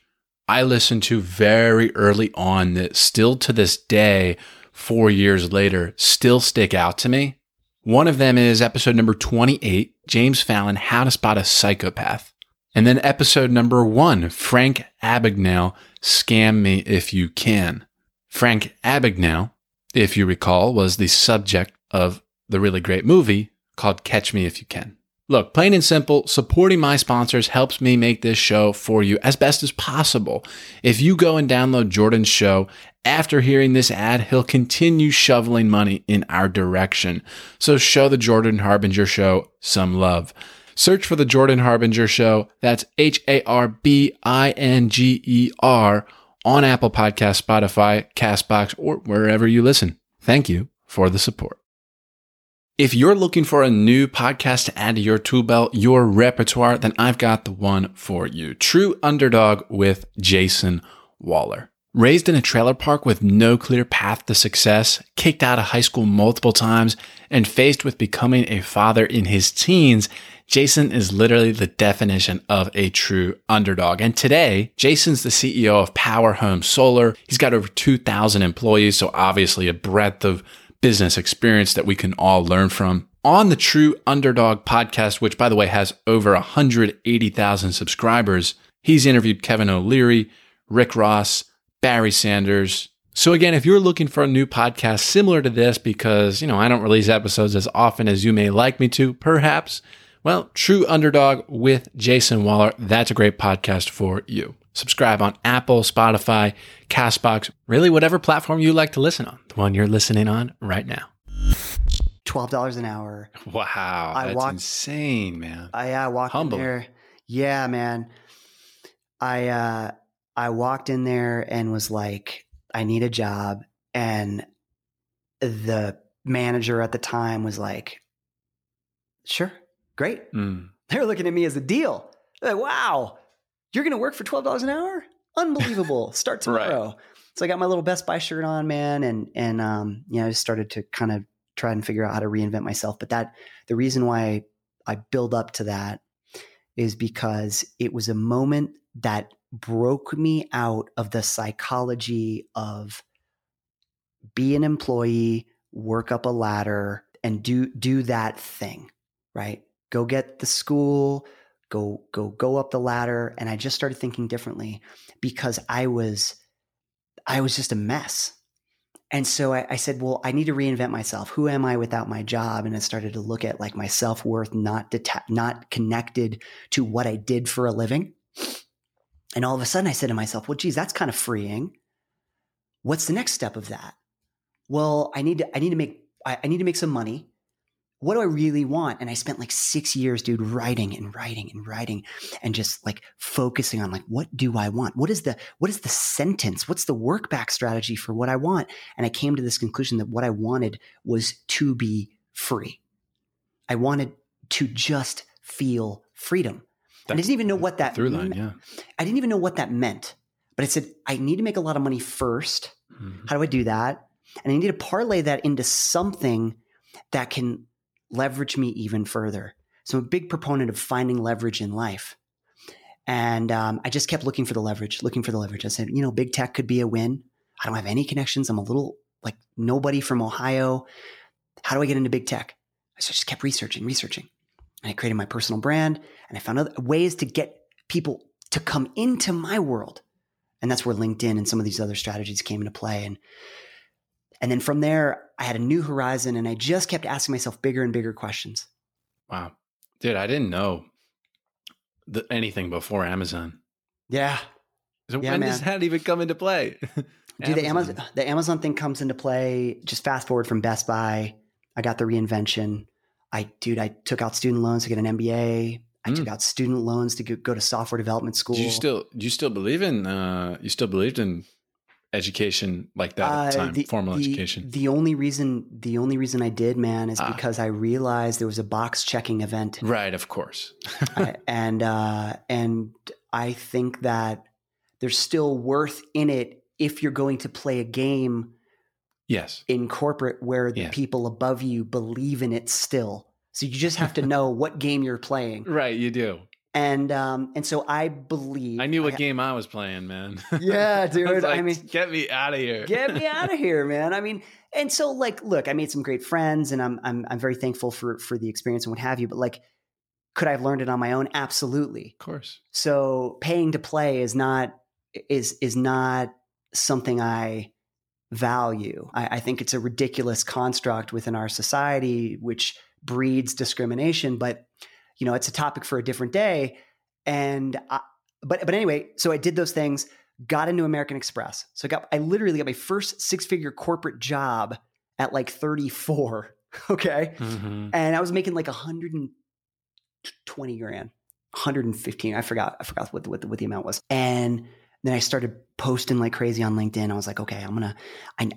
I listened to very early on that still to this day, four years later, still stick out to me one of them is episode number 28, James Fallon, How to Spot a Psychopath. And then episode number one, Frank Abagnale, Scam Me If You Can. Frank Abagnale, if you recall, was the subject of the really great movie called Catch Me If You Can. Look, plain and simple, supporting my sponsors helps me make this show for you as best as possible. If you go and download Jordan's show after hearing this ad, he'll continue shoveling money in our direction. So show the Jordan Harbinger Show some love. Search for the Jordan Harbinger Show. That's H A R B I N G E R on Apple Podcast, Spotify, Castbox, or wherever you listen. Thank you for the support. If you're looking for a new podcast to add to your tool belt, your repertoire, then I've got the one for you. True Underdog with Jayson Waller. Raised in a trailer park with no clear path to success, kicked out of high school multiple times, and faced with becoming a father in his teens, Jayson is literally the definition of a true underdog. And today, Jayson's the CEO of Power Home Solar. He's got over 2,000 employees, so obviously a breadth of business experience that we can all learn from. On the True Underdog podcast, which by the way has over 180,000 subscribers, he's interviewed Kevin O'Leary, Rick Ross, Barry Sanders. So again, if you're looking for a new podcast similar to this because, you know, I don't release episodes as often as you may like me to, perhaps, well, True Underdog with Jayson Waller, that's a great podcast for you. Subscribe on Apple, Spotify, Castbox, really whatever platform you like to listen on, the one you're listening on right now. $12 an hour. Wow. I that's walked, insane, man. I uh, walked Humble. in there. Yeah, man. I uh I walked in there and was like, I need a job. And the manager at the time was like, sure, great. Mm. [LAUGHS] They're looking at me as a deal. They're like, wow, you're going to work for $12 an hour? Unbelievable. [LAUGHS] Start tomorrow. right. So I got my little Best Buy shirt on, man. And, and, um, you know, I started to kind of try and figure out how to reinvent myself. But that, the reason why I build up to that is because it was a moment that broke me out of the psychology of be an employee, work up a ladder and do do that thing, right? Go get the school, go go go up the ladder and I just started thinking differently because I was I was just a mess. And so I, I, said, well, I need to reinvent myself. Who am I without my job? And I started to look at like my self worth, not deta- not connected to what I did for a living. And all of a sudden I said to myself, well, geez, that's kind of freeing. What's the next step of that? Well, I need to, I need to make, I, I need to make some money. What do I really want? And I spent like six years, dude, writing and writing and writing and just like focusing on like, what do I want? What is the, what is the sentence? What's the work back strategy for what I want? And I came to this conclusion that what I wanted was to be free. I wanted to just feel freedom. I didn't even know what that through line. me- Yeah. I didn't even know what that meant. But I said, I need to make a lot of money first. Mhm. How do I do that? And I need to parlay that into something that can leverage me even further. So I'm a big proponent of finding leverage in life. And um, I just kept looking for the leverage, looking for the leverage. I said, you know, big tech could be a win. I don't have any connections. I'm a little like nobody from Ohio. How do I get into big tech? So I just kept researching, researching. And I created my personal brand and I found other ways to get people to come into my world. And that's where LinkedIn and some of these other strategies came into play. And and then from there, I had a new horizon and I just kept asking myself bigger and bigger questions. Wow. Dude, I didn't know the, anything before Amazon. Yeah. So Yeah, when man. does that even come into play? [LAUGHS] Dude, the Amazon the Amazon thing comes into play. Just fast forward from Best Buy. I got the reinvention. I dude, I took out student loans to get an MBA. I Mm. took out student loans to go, to software development school. Do you still do you still believe in uh you still believed in education like that at the Uh, the- formal the- education? The only reason the only reason I did, man, is Ah. because I realized there was a box checking event Right, of course. I- [LAUGHS] and uh, and I think that there's still worth in it if you're going to play a game yes. in corporate where the Yeah. people above you believe in it still. So you just have to [LAUGHS] know what game you're playing, Right, you do. and um, and so I believe I knew what I- game I was playing, man. [LAUGHS] Yeah, dude, I like, mean- get me out of here. Get me out of [LAUGHS] here, man. I mean, and so like, look, I made some great friends, and I'm I'm I'm very thankful for for the experience and what have you. But like, could I have learned it on my own? Absolutely. Of course. So paying to play is not is is not something I value. I, I think it's a ridiculous construct within our society, which breeds discrimination. But you know, it's a topic for a different day. And I, but but anyway, so I did those things. Got into American Express. So I got I literally got my first six figure corporate job at like 34. [LAUGHS] Okay. Mhm. And I was making like 120 grand, 115. I forgot. I forgot what the, what the, what the amount was. And then I started posting like crazy on LinkedIn. I was like, okay, I'm going to,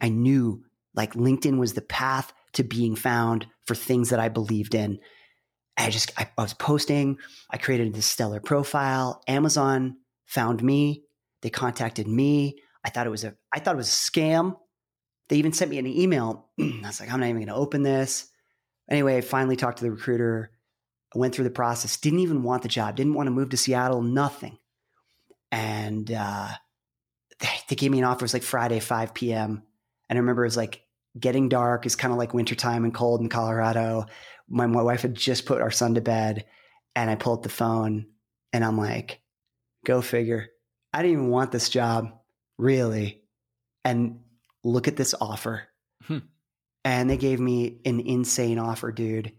I, knew like LinkedIn was the path to being found for things that I believed in. I just, I, I was posting. I created this stellar profile. Amazon found me. They contacted me. I thought it was a, I thought it was a scam. They even sent me an email. [CLEARS THROAT] I was like, I'm not even going to open this. Anyway, I finally talked to the recruiter. I went through the process. Didn't even want the job. Didn't want to move to Seattle. Nothing. And uh, they, gave me an offer. It was like Friday, 5 p.m. And I remember it was like getting dark. It's kind of like wintertime and cold in Colorado. My, my wife had just put our son to bed. And I pull up the phone and I'm like, go figure. I didn't even want this job, really. And look at this offer. Hmm. And they gave me an insane offer, dude,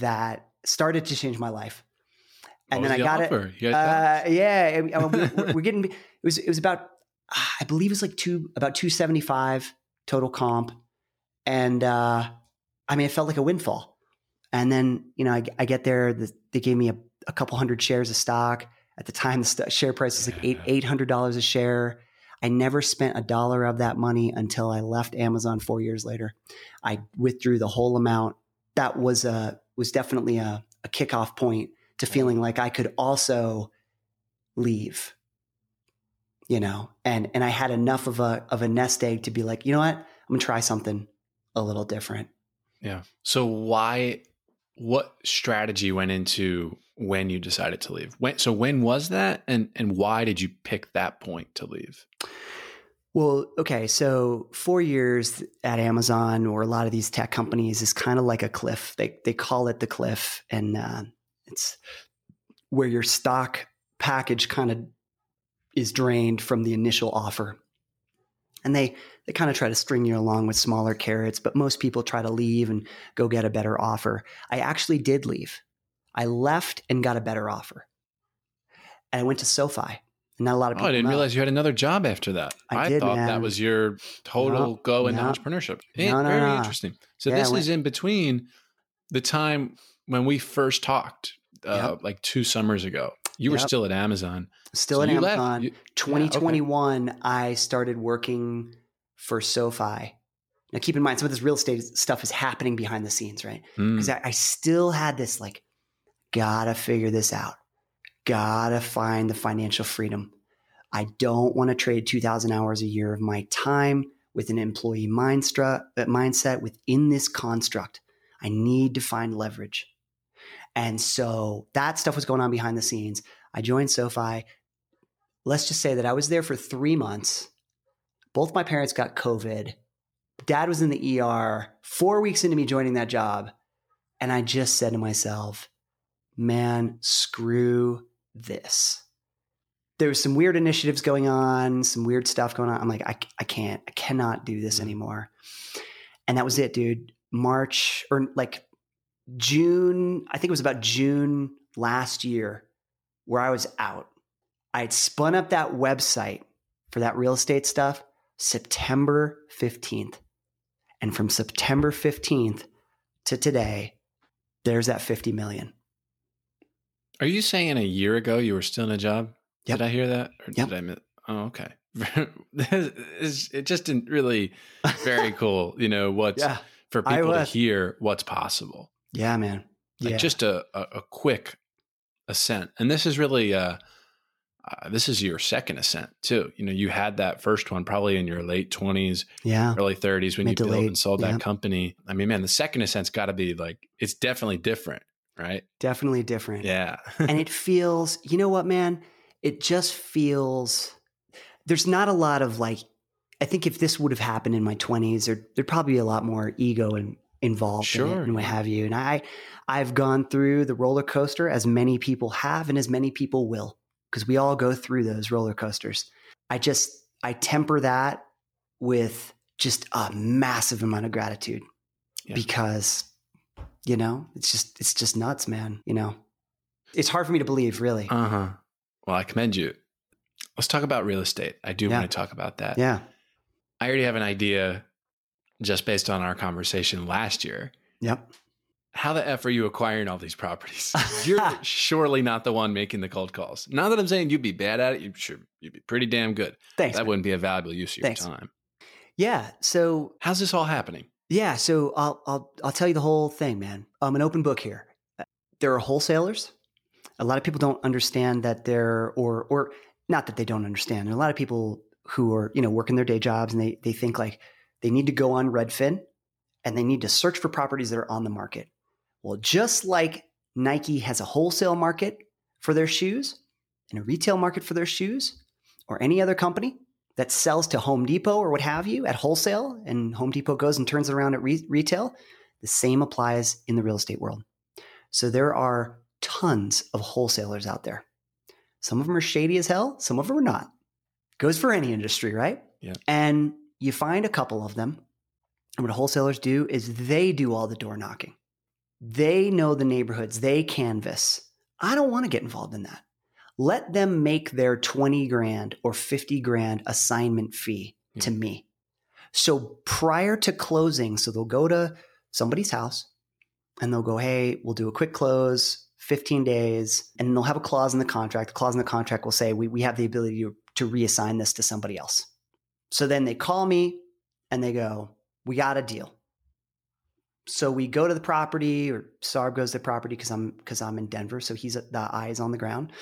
that started to change my life. And What then I got it. offer? You Uh, yeah, I mean, uh, we- [LAUGHS] we're, getting. It was it was about I believe it was like two about two seventy five total comp, and uh, I mean it felt like a windfall. And then you know I, I get there, the, they gave me a, a couple hundred shares of stock. At the time, the st- share price was like eight eight hundred dollars a share. I never spent a dollar of that money until I left Amazon four years later. I withdrew the whole amount. That was a was definitely a, a kickoff point to feeling like I could also leave. You know, and and I had enough of a of a nest egg to be like, you know what, I'm gonna try something a little different. Yeah. So why what strategy went into when you decided to leave? When so when was that and and why did you pick that point to leave? Well, okay, so four years at Amazon or a lot of these tech companies is kind of like a cliff. They they call it the cliff, and uh, it's where your stock package kind of is drained from the initial offer, and they they kind of try to string you along with smaller carrots. But most people try to leave and go get a better offer. I actually did leave. I left and got a better offer, and I went to SoFi. And not a lot of Oh, people. I didn't know. realize you had another job after that. I did, thought man. that was your total No, go into no. entrepreneurship. Eh, No, no, Very interesting. So Yeah, this went- is in between the time when we first talked, uh, like two summers ago. You were still at Amazon. Still So at you left. Amazon. You- okay. 2021, I started working for SoFi. Now, keep in mind, some of this real estate stuff is happening behind the scenes, right? Mm, Because I, I still had this like gotta figure this out. Gotta find the financial freedom. I don't want to trade 2,000 hours a year of my time with an employee uh, mindset within this construct. I need to find leverage. And so that stuff was going on behind the scenes. I joined SoFi. Let's just say that I was there for three months. Both my parents got COVID. Dad was in the ER four weeks into me joining that job. And I just said to myself, man, screw this. There was some weird initiatives going on, some weird stuff going on. I'm like, I, I can't, I cannot do this mm-hmm. anymore. And that was it, dude. March or like June, I think it was about June last year where I was out. I had spun up that website for that real estate stuff September 15th. And from September 15th to today, there's that 50 million. Are you saying a year ago you were still in a job? Yep. Did I hear that? Or yep. did I miss? Oh, okay. [LAUGHS] it just didn't really very [LAUGHS] cool. You know, what's yeah, for people to hear what's possible. Yeah, man. Like just a, a, a, quick ascent. And this is really, uh, uh, this is your second ascent too. You know, you had that first one probably in your late twenties, yeah, early thirties when Mid you built late. and sold that company. I mean, man, the second ascent's got to be like it's definitely different, right? Definitely different. Yeah, and it [LAUGHS] feels. You know what, man? It just feels. There's not a lot of like. I think if this would have happened in my 20s, there, there'd probably be a lot more ego and involved sure. in it and what have you. And I, I've gone through the roller coaster as many people have and as many people will, because we all go through those roller coasters. I just, I temper that with just a massive amount of gratitude yeah. because, you know, it's just, it's just nuts, man. You know, it's hard for me to believe, really. Uh huh. Well, I commend you. Let's talk about real estate. I do yeah. want to talk about that. Yeah. I already have an idea just based on our conversation last year. Yep. How the F are you acquiring all these properties? [LAUGHS] You're surely not the one making the cold calls. Not that I'm saying you'd be bad at it. You sure you'd be pretty damn good. Thanks. That man. wouldn't be a valuable use of your Thanks. time. Yeah. So how's this all happening? Yeah. So I'll I'll I'll tell you the whole thing, man. I'm an open book here. There are wholesalers. A lot of people don't understand that they're or or not that they don't understand. There are a lot of people who are, you know, working their day jobs and they they think like, they need to go on Redfin and they need to search for properties that are on the market. Well, just like Nike has a wholesale market for their shoes and a retail market for their shoes, or any other company that sells to Home Depot or what have you at wholesale, and Home Depot goes and turns it around at re- retail, the same applies in the real estate world. So there are tons of wholesalers out there. Some of them are shady as hell, some of them are not. Goes for any industry, right? Yeah. And you find a couple of them. And what wholesalers do is they do all the door knocking. They know the neighborhoods, they canvas. I don't want to get involved in that. Let them make their 20 grand or 50 grand assignment fee to hmm. me. So prior to closing, so they'll go to somebody's house and they'll go, hey, we'll do a quick close, 15 days, and they'll have a clause in the contract. The clause in the contract will say, we, we have the ability to, to reassign this to somebody else. So then they call me and they go, We got a deal. So we go to the property, or Sarb goes to the property because I'm because I'm in Denver. So he's the eyes on the ground.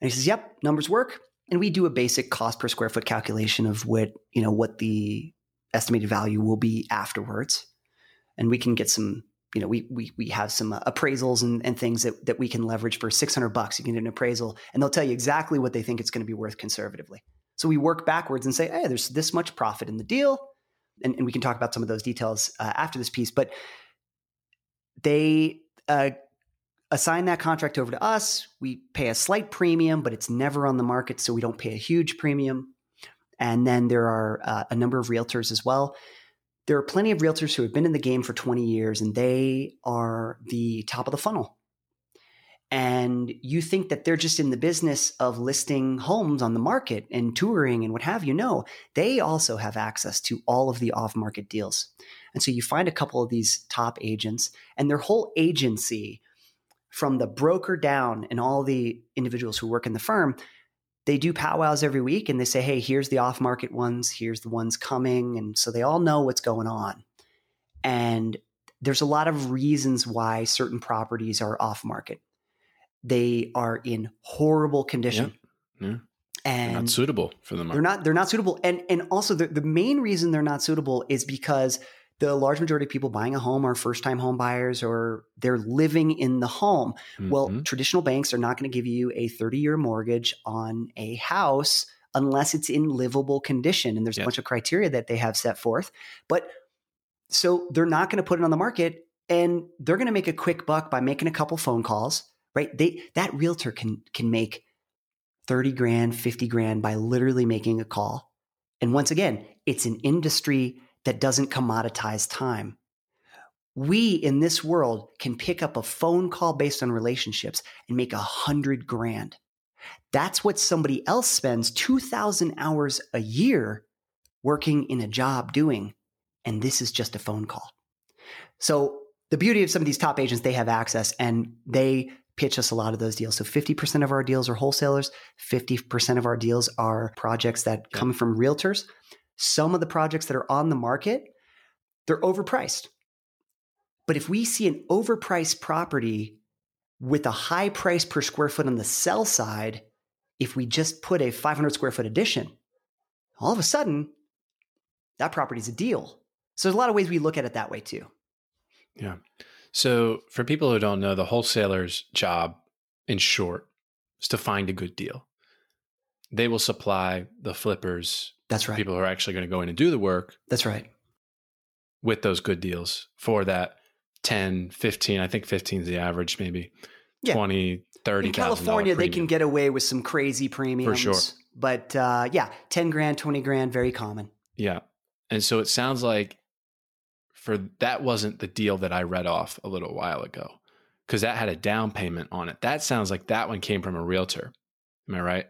And he says, Yep, numbers work. And we do a basic cost per square foot calculation of what, you know, what the estimated value will be afterwards. And we can get some, you know, we we we have some uh, appraisals and, and things that, that we can leverage for 600 bucks. You can get an appraisal and they'll tell you exactly what they think it's going to be worth conservatively. So we work backwards and say, hey, there's this much profit in the deal. And, and we can talk about some of those details uh, after this piece. But they uh, assign that contract over to us. We pay a slight premium, but it's never on the market. So we don't pay a huge premium. And then there are uh, a number of realtors as well. There are plenty of realtors who have been in the game for 20 years and they are the top of the funnel and you think that they're just in the business of listing homes on the market and touring and what have you. No, they also have access to all of the off market deals. And so you find a couple of these top agents and their whole agency, from the broker down and all the individuals who work in the firm, they do powwows every week and they say, hey, here's the off market ones, here's the ones coming. And so they all know what's going on. And there's a lot of reasons why certain properties are off market they are in horrible condition. Yeah. Yeah. And not suitable for the market. they're not they're not suitable. And and also the, the main reason they're not suitable is because the large majority of people buying a home are first time home buyers or they're living in the home. Well, Mhm. traditional banks are not going to give you a 30 year mortgage on a house unless it's in livable condition. And there's a bunch of criteria that they have set forth. But so they're not going to put it on the market and they're going to make a quick buck by making a couple phone calls, right? They that realtor can can make 30 grand, 50 grand by literally making a call. And once again, it's an industry that doesn't commoditize time. We in this world can pick up a phone call based on relationships and make a hundred grand. That's what somebody else spends 2,000 hours a year working in a job doing. And this is just a phone call. So the beauty of some of these top agents, they have access and they pitch us a lot of those deals. So 50% of our deals are wholesalers. 50% of our deals are projects that come from realtors. Some of the projects that are on the market, they're overpriced. But if we see an overpriced property with a high price per square foot on the sell side, if we just put a 500 square foot addition, all of a sudden, that property's a deal. So there's a lot of ways we look at it that way too. Yeah. So for people who don't know, the wholesaler's job, in short, is to find a good deal. They will supply the flippers, That's right. people who are actually going to go in and do the work That's right. with those good deals for that 10, 15, I think 15 is the average, maybe Yeah. 20, 30. In California, they can get away with some crazy premiums. For sure. But uh, yeah, 10 grand, 20 grand, very common. Yeah. And so it sounds like for that wasn't the deal that I read off a little while ago because that had a down payment on it. That sounds like that one came from a realtor. Am I right?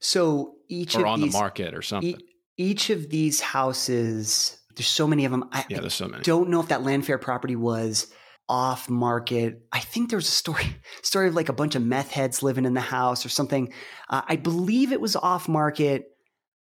So each Or of on these, the market or something. e- each of these houses, there's so many of them. I, yeah, there's so many. don't know if that land fair property was off market. I think there was a story [LAUGHS] story of like a bunch of meth heads living in the house or something. Uh, I believe it was off market.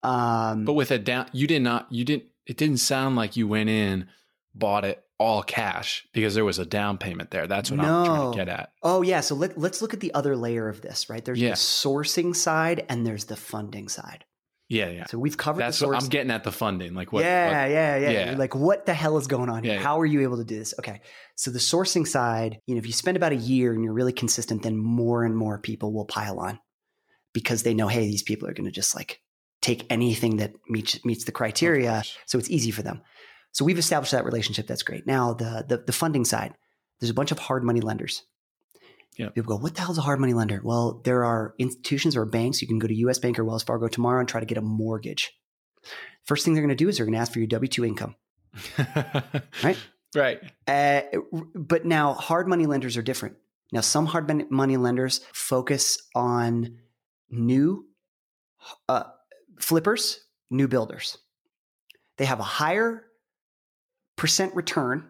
Um, But with a down, you did not, you didn't, it didn't sound like you went in, bought it all cash because there was a down payment there. That's what I'm trying to get at. Oh yeah, so let, let's look at the other layer of this, right? There's Yeah. the sourcing side and there's the funding side. Yeah, yeah. So we've covered That's the what. I'm getting at the funding. Like what? yeah, what- yeah, yeah, yeah. Like what the hell is going on here? Yeah. How are you able to do this? Okay. So the sourcing side, you know, if you spend about a year and you're really consistent, then more and more people will pile on because they know, hey, these people are going to just like take anything that meets meets the criteria. So it's easy for them. So we've established that relationship. That's great. Now the the, the funding side, there's a bunch of hard money lenders. Yeah. People go, what the hell's a hard money lender? Well, there are institutions or banks. You can go to US Bank or Wells Fargo tomorrow and try to get a mortgage. First thing they're going to do is they're going to ask for your W 2 income. [LAUGHS] Right. Right. Uh, but now hard money lenders are different. Now, some hard money lenders focus on new uh, flippers, new builders. They have a higher return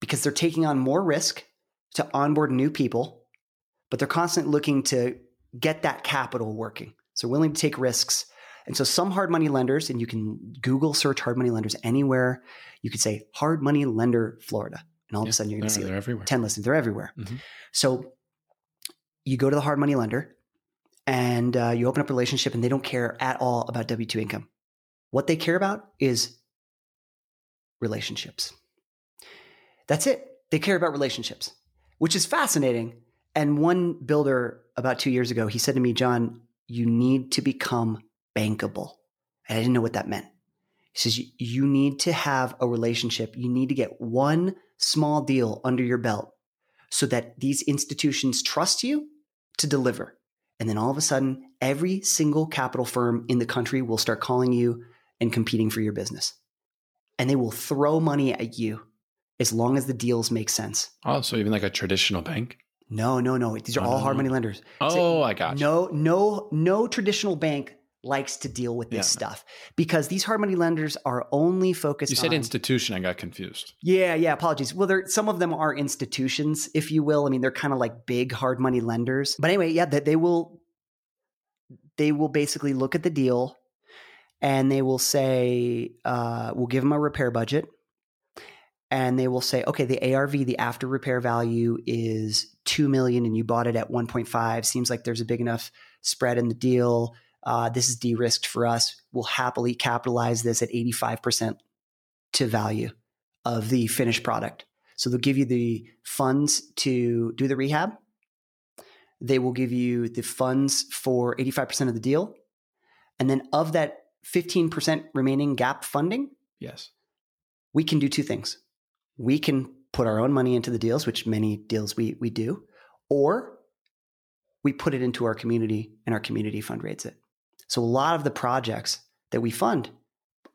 because they're taking on more risk to onboard new people, but they're constantly looking to get that capital working. So willing to take risks. And so some hard money lenders, and you can Google search hard money lenders anywhere. You could say hard money lender Florida, and all of a sudden you're going to see like they're everywhere. 10 listings. They're everywhere. Mhm. So you go to the hard money lender and uh, you open up a relationship, and they don't care at all about W 2 income. What they care about is relationships. That's it. They care about relationships, which is fascinating. And one builder about two years ago, he said to me, John, you need to become bankable. And I didn't know what that meant. He says, "You- you need to have a relationship. You need to get one small deal under your belt so that these institutions trust you to deliver. And then all of a sudden, every single capital firm in the country will start calling you and competing for your business. And they will throw money at you as long as the deals make sense. Oh, so even like a traditional bank? No, no, no. These are all hard money oh. lenders. Oh, I got you. No, no, no traditional bank likes to deal with this Yeah. stuff because these hard money lenders are only focused You said on institution. I got confused. Yeah, yeah, apologies. Well, there some of them are institutions, if you will. I mean, they're kind of like big hard money lenders. But anyway, yeah, that they will they will basically look at the deal and they will say, uh, we'll give them a repair budget. and they will say, okay, the ARV, the after repair value is 2 million and you bought it at 1.5. Seems like there's a big enough spread in the deal. Uh, this is de risked for us. We'll happily capitalize this at 85% to value of the finished product. So they'll give you the funds to do the rehab. They will give you the funds for 85% of the deal. And then of that 15% remaining gap funding, Yes. we can do two things. We can put our own money into the deals, which many deals we, we do, or we put it into our community and our community fundraises it. So a lot of the projects that we fund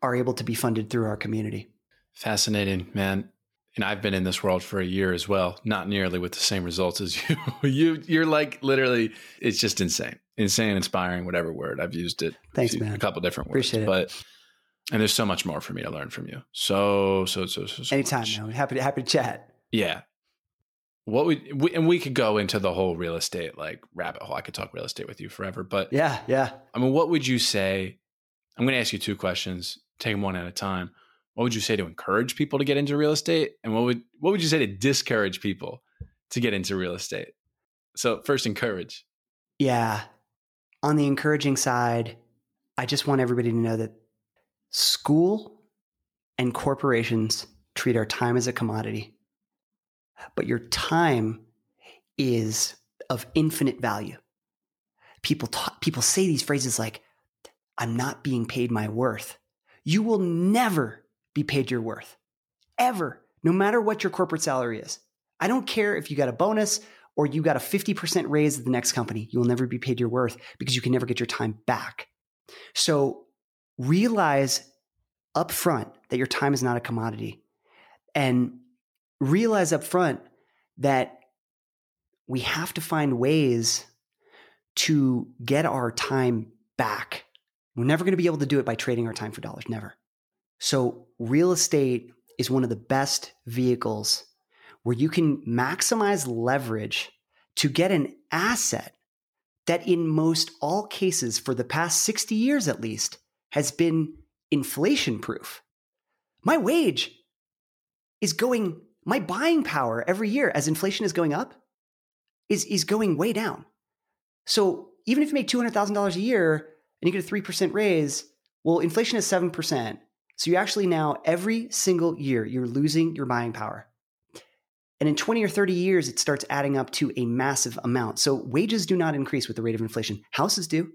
are able to be funded through our community. Fascinating, man. And I've been in this world for a year as well, not nearly with the same results as [LAUGHS] you. you you're like literally it's just insane. Insane, inspiring, whatever word. I've used it. Thanks, a man. A couple different words. Appreciate it. But and there's so much more for me to learn from you. So, so, so, so, so Anytime, much. man. Happy to happy to chat. Yeah. What would we, and we could go into the whole real estate like rabbit hole. I could talk real estate with you forever, but Yeah, yeah. I mean, what would you say? I'm going to ask you two questions. Take them one at a time. What would you say to encourage people to get into real estate, and what would what would you say to discourage people to get into real estate? So first, encourage. Yeah. On the encouraging side, I just want everybody to know that school and corporations treat our time as a commodity, but your time is of infinite value. People talk, people say these phrases like, I'm not being paid my worth. You will never be paid your worth, ever, no matter what your corporate salary is. I don't care if you got a bonus or you got a 50% raise at the next company. You will never be paid your worth because you can never get your time back. So realize up front that your time is not a commodity and realize up front that we have to find ways to get our time back. We're never going to be able to do it by trading our time for dollars, never. So, real estate is one of the best vehicles where you can maximize leverage to get an asset that, in most all cases, for the past 60 years at least, has been inflation proof. My wage is going, my buying power every year as inflation is going up is, is going way down. So even if you make $200,000 a year and you get a 3% raise, well, inflation is 7%. So you actually now, every single year, you're losing your buying power. And in 20 or 30 years, it starts adding up to a massive amount. So wages do not increase with the rate of inflation, houses do.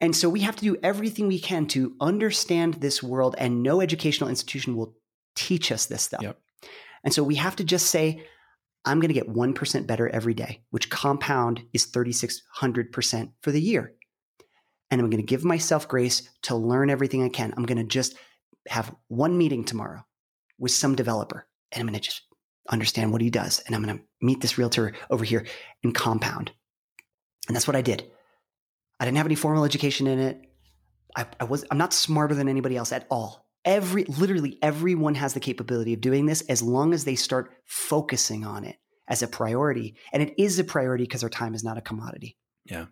And so we have to do everything we can to understand this world, and no educational institution will teach us this stuff. Yep. And so we have to just say, I'm going to get 1% better every day, which compound is 3,600% for the year. And I'm going to give myself grace to learn everything I can. I'm going to just have one meeting tomorrow with some developer, and I'm going to just understand what he does. And I'm going to meet this realtor over here and compound. And that's what I did. I didn't have any formal education in it. I, I was I'm not smarter than anybody else at all. Every literally everyone has the capability of doing this as long as they start focusing on it as a priority. And it is a priority because our time is not a commodity. Yeah.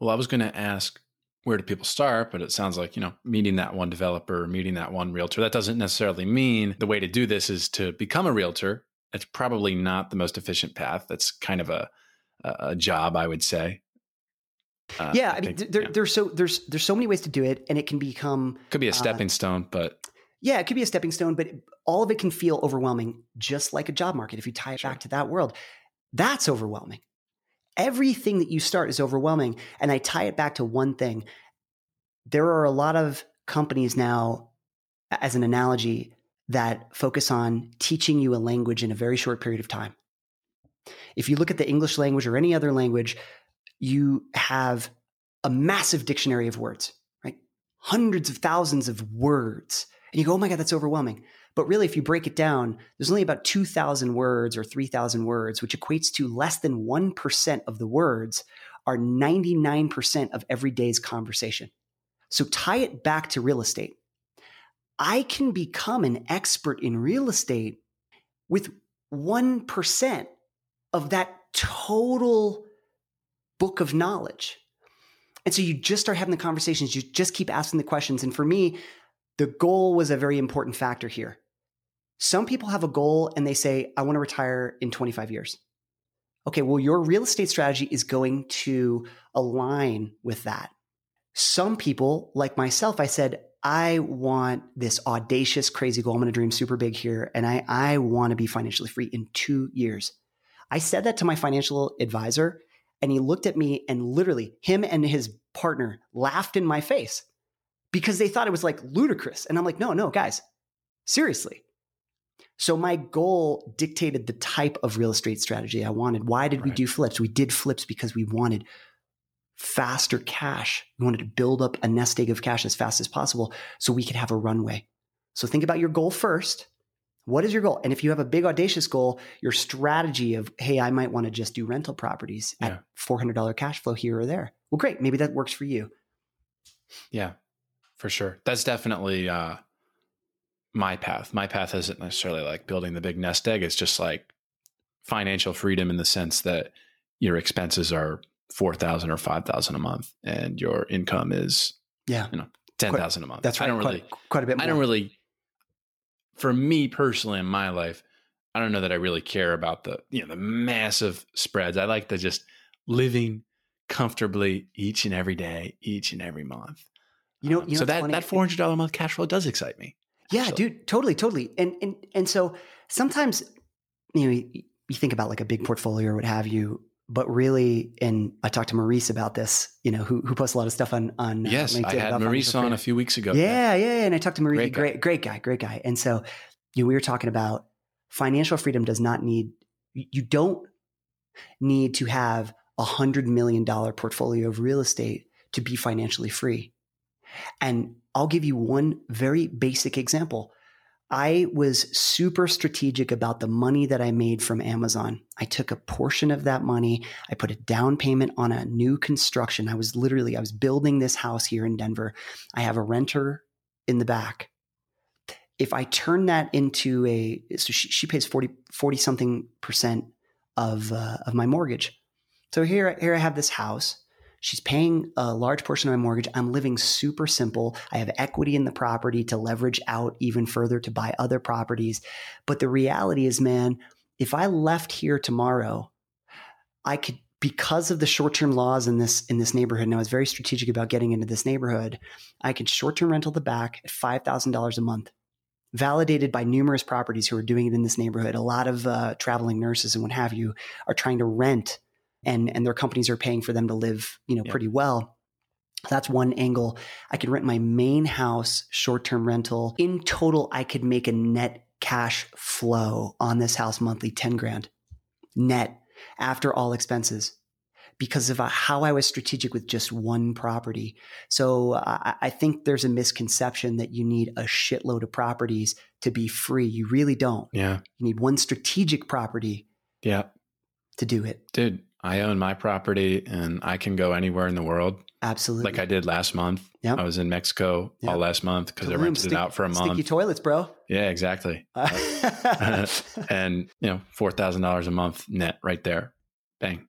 Well, I was going to ask where do people start, but it sounds like, you know, meeting that one developer, meeting that one realtor. That doesn't necessarily mean the way to do this is to become a realtor. It's probably not the most efficient path. That's kind of a a job, I would say. Uh, yeah, I mean, think, there, yeah. there's so there's there's so many ways to do it, and it can become could be a uh, stepping stone, but yeah, it could be a stepping stone, but all of it can feel overwhelming, just like a job market. If you tie it Sure. back to that world, that's overwhelming. Everything that you start is overwhelming. And I tie it back to one thing. There are a lot of companies now, as an analogy, that focus on teaching you a language in a very short period of time. If you look at the English language or any other language, you have a massive dictionary of words, right? Hundreds of thousands of words. And you go, oh my God, that's overwhelming. But really, if you break it down, there's only about 2,000 words or 3,000 words, which equates to less than 1% of the words are 99% of every day's conversation. So tie it back to real estate. I can become an expert in real estate with 1% of that total book of knowledge. And so you just start having the conversations, you just keep asking the questions. And for me, the goal was a very important factor here. Some people have a goal and they say, I want to retire in 25 years. Okay, well, your real estate strategy is going to align with that. Some people, like myself, I said, I want this audacious, crazy goal. I'm going to dream super big here. And I, I want to be financially free in two years. I said that to my financial advisor and he looked at me and literally him and his partner laughed in my face because they thought it was like ludicrous. And I'm like, no, no, guys, seriously. So my goal dictated the type of real estate strategy I wanted. Why did right. we do flips? We did flips because we wanted faster cash. We wanted to build up a nest egg of cash as fast as possible so we could have a runway. So think about your goal first. What is your goal? And if you have a big audacious goal, your strategy of, hey, I might want to just do rental properties yeah. at $400 cash flow here or there. Well, great. Maybe that works for you. Yeah, for sure. That's definitely uh, my path. My path isn't necessarily like building the big nest egg. It's just like financial freedom in the sense that your expenses are four thousand or five thousand a month, and your income is yeah, you know, ten thousand a month. That's right. I don't really quite, quite a bit. More. I don't really. For me personally, in my life, I don't know that I really care about the you know the massive spreads. I like the just living comfortably each and every day, each and every month. You know, um, you know so that funny? that four hundred dollar a month cash flow does excite me. Yeah, actually. dude, totally, totally. And and and so sometimes you know you, you think about like a big portfolio or what have you, but really, and I talked to Maurice about this, you know, who who posts a lot of stuff on on uh, yes, LinkedIn I had Maurice on a few weeks ago. Yeah, yeah, yeah, and I talked to Maurice, great, guy. great, great guy, great guy. And so, you know, we were talking about financial freedom does not need you don't need to have a hundred million dollar portfolio of real estate to be financially free. And I'll give you one very basic example. I was super strategic about the money that I made from Amazon. I took a portion of that money. I put a down payment on a new construction. I was literally, I was building this house here in Denver. I have a renter in the back. If I turn that into a, so she, she pays 40, 40 something percent of, uh, of my mortgage. So here, here I have this house. She's paying a large portion of my mortgage. I'm living super simple. I have equity in the property to leverage out even further to buy other properties. But the reality is, man, if I left here tomorrow, I could because of the short-term laws in this in this neighborhood, and I was very strategic about getting into this neighborhood, I could short-term rental the back at five thousand dollars a month, validated by numerous properties who are doing it in this neighborhood. A lot of uh, traveling nurses and what have you are trying to rent and and their companies are paying for them to live, you know, yep. pretty well. That's one angle. I could rent my main house short-term rental. In total, I could make a net cash flow on this house monthly 10 grand net after all expenses because of uh, how I was strategic with just one property. So I, I, think there's a misconception that you need a shitload of properties to be free. You really don't. Yeah. You need one strategic property. Yeah. To do it. Dude, I own my property and I can go anywhere in the world. Absolutely. Like I did last month. Yep. I was in Mexico yep. all last month because I rented Stick, it out for a month. Sticky toilets, bro. Yeah, exactly. [LAUGHS] [LAUGHS] and you know, four thousand dollars a month net right there. Bang.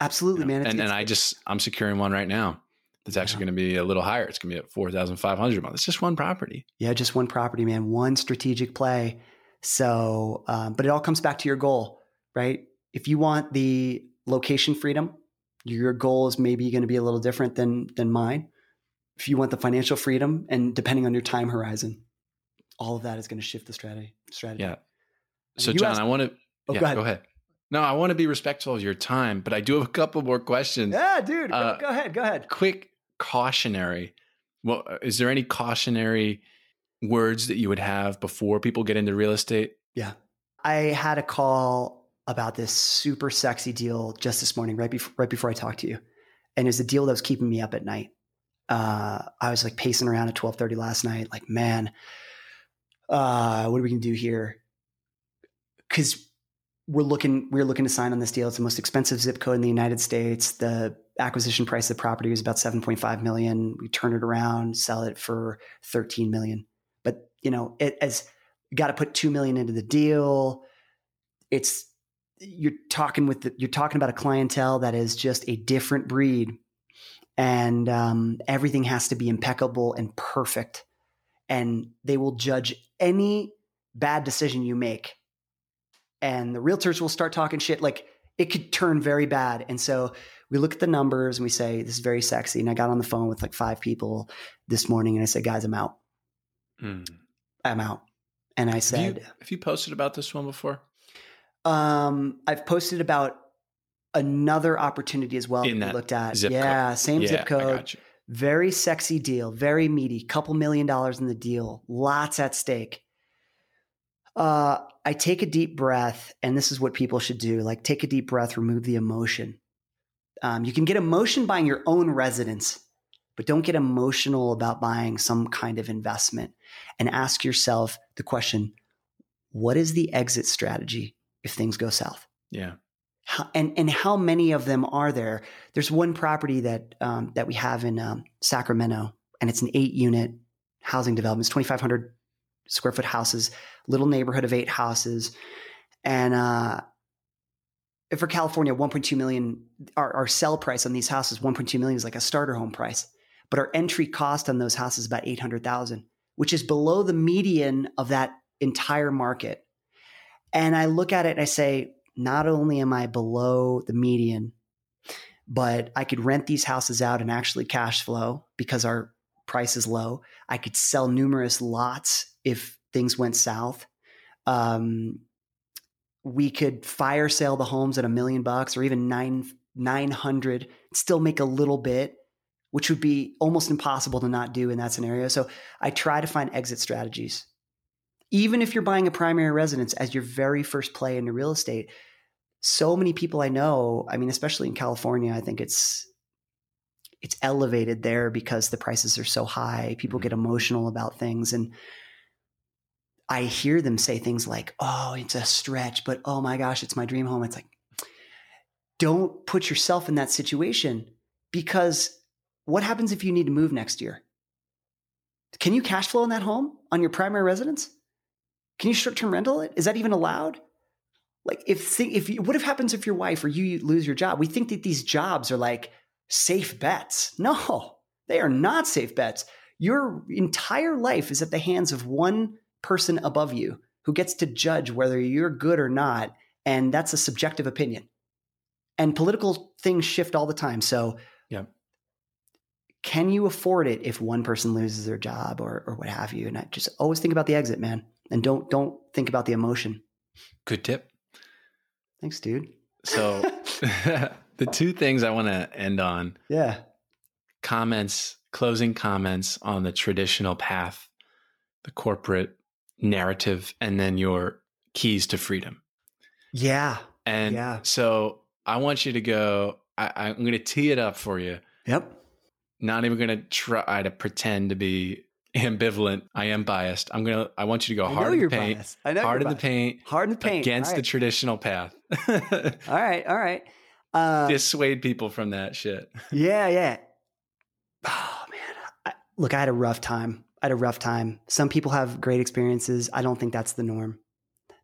Absolutely, you know, man. It's, and it's, and I just I'm securing one right now. It's actually yeah. going to be a little higher. It's going to be at four thousand five hundred a month. It's just one property. Yeah, just one property, man. One strategic play. So, um, but it all comes back to your goal, right? If you want the location freedom, your goal is maybe going to be a little different than than mine. If you want the financial freedom, and depending on your time horizon, all of that is going to shift the strategy. Strategy. Yeah. So, you John, asked, I want to. Oh, yeah, go ahead. go ahead. No, I want to be respectful of your time, but I do have a couple more questions. Yeah, dude. Uh, go, go ahead. Go ahead. Quick cautionary. Well, is there any cautionary words that you would have before people get into real estate? Yeah. I had a call about this super sexy deal just this morning, right before right before I talked to you, and it's a deal that was keeping me up at night. Uh, I was like pacing around at twelve thirty last night, like man, uh, what are we gonna do here? Because we're looking we're looking to sign on this deal. It's the most expensive zip code in the United States. The acquisition price of the property was about seven point five million. We turn it around, sell it for thirteen million. But you know, it as got to put two million into the deal. It's you're talking with the, you're talking about a clientele that is just a different breed and um, everything has to be impeccable and perfect and they will judge any bad decision you make. And the realtors will start talking shit like it could turn very bad. And so we look at the numbers and we say this is very sexy. And i got on the phone with like five people this morning and i said guys i'm out. Mm. i'm out. And i Have said you, have you posted about this one before? Um, i've posted about another opportunity as well In that we looked at. yeah same yeah, zip code. very sexy deal, very meaty, couple million dollars in the deal, lots at stake. Uh, I take a deep breath, and this is what people should do like take a deep breath, remove the emotion. Um, you can get emotion buying your own residence, but don't get emotional about buying some kind of investment and ask yourself the question what is the exit strategy if things go south? Yeah. how, and and how many of them are there? There's one property that um, that we have in um, Sacramento, and it's an eight unit housing development. It's 2,500 square foot houses, little neighborhood of eight houses, and uh, for California, 1.2 million. Our, our sell price on these houses, 1.2 million, is like a starter home price, but our entry cost on those houses is about 800,000, which is below the median of that entire market. And I look at it and I say, not only am I below the median, but I could rent these houses out and actually cash flow because our price is low. I could sell numerous lots if things went south. Um, we could fire sale the homes at a million bucks or even nine nine hundred, still make a little bit, which would be almost impossible to not do in that scenario. So I try to find exit strategies. Even if you're buying a primary residence as your very first play into real estate, so many people I know, I mean, especially in California, I think it's it's elevated there because the prices are so high. People Mhm. get emotional about things. And I hear them say things like, oh, it's a stretch, but oh my gosh, it's my dream home. It's like, don't put yourself in that situation because what happens if you need to move next year? Can you cash flow in that home on your primary residence? Can you short term rental it? Is that even allowed? Like if if you, what if happens if your wife or you lose your job? We think that these jobs are like safe bets. No, they are not safe bets. Your entire life is at the hands of one person above you who gets to judge whether you're good or not, and that's a subjective opinion. And political things shift all the time. So, Yeah. can you afford it if one person loses their job or or what have you? And I just always think about the exit, man, and don't don't think about the emotion. Good tip. Thanks, dude. So [LAUGHS] [LAUGHS] the two things I want to end on yeah. comments, closing comments on the traditional path, the corporate narrative, and then your keys to freedom. Yeah. And Yeah. so I want you to go, I, I'm going to tee it up for you. Yep. Not even going to try to pretend to be ambivalent. I am biased. I'm going to, I want you to go hard in the paint, biased. I know hard in the paint, Hard in the paint. against all the traditional path. [LAUGHS] all right. All right. Uh, Dissuade people from that shit. [LAUGHS] Yeah, yeah. Oh man, I, look, I had a rough time. I had a rough time. Some people have great experiences. I don't think that's the norm.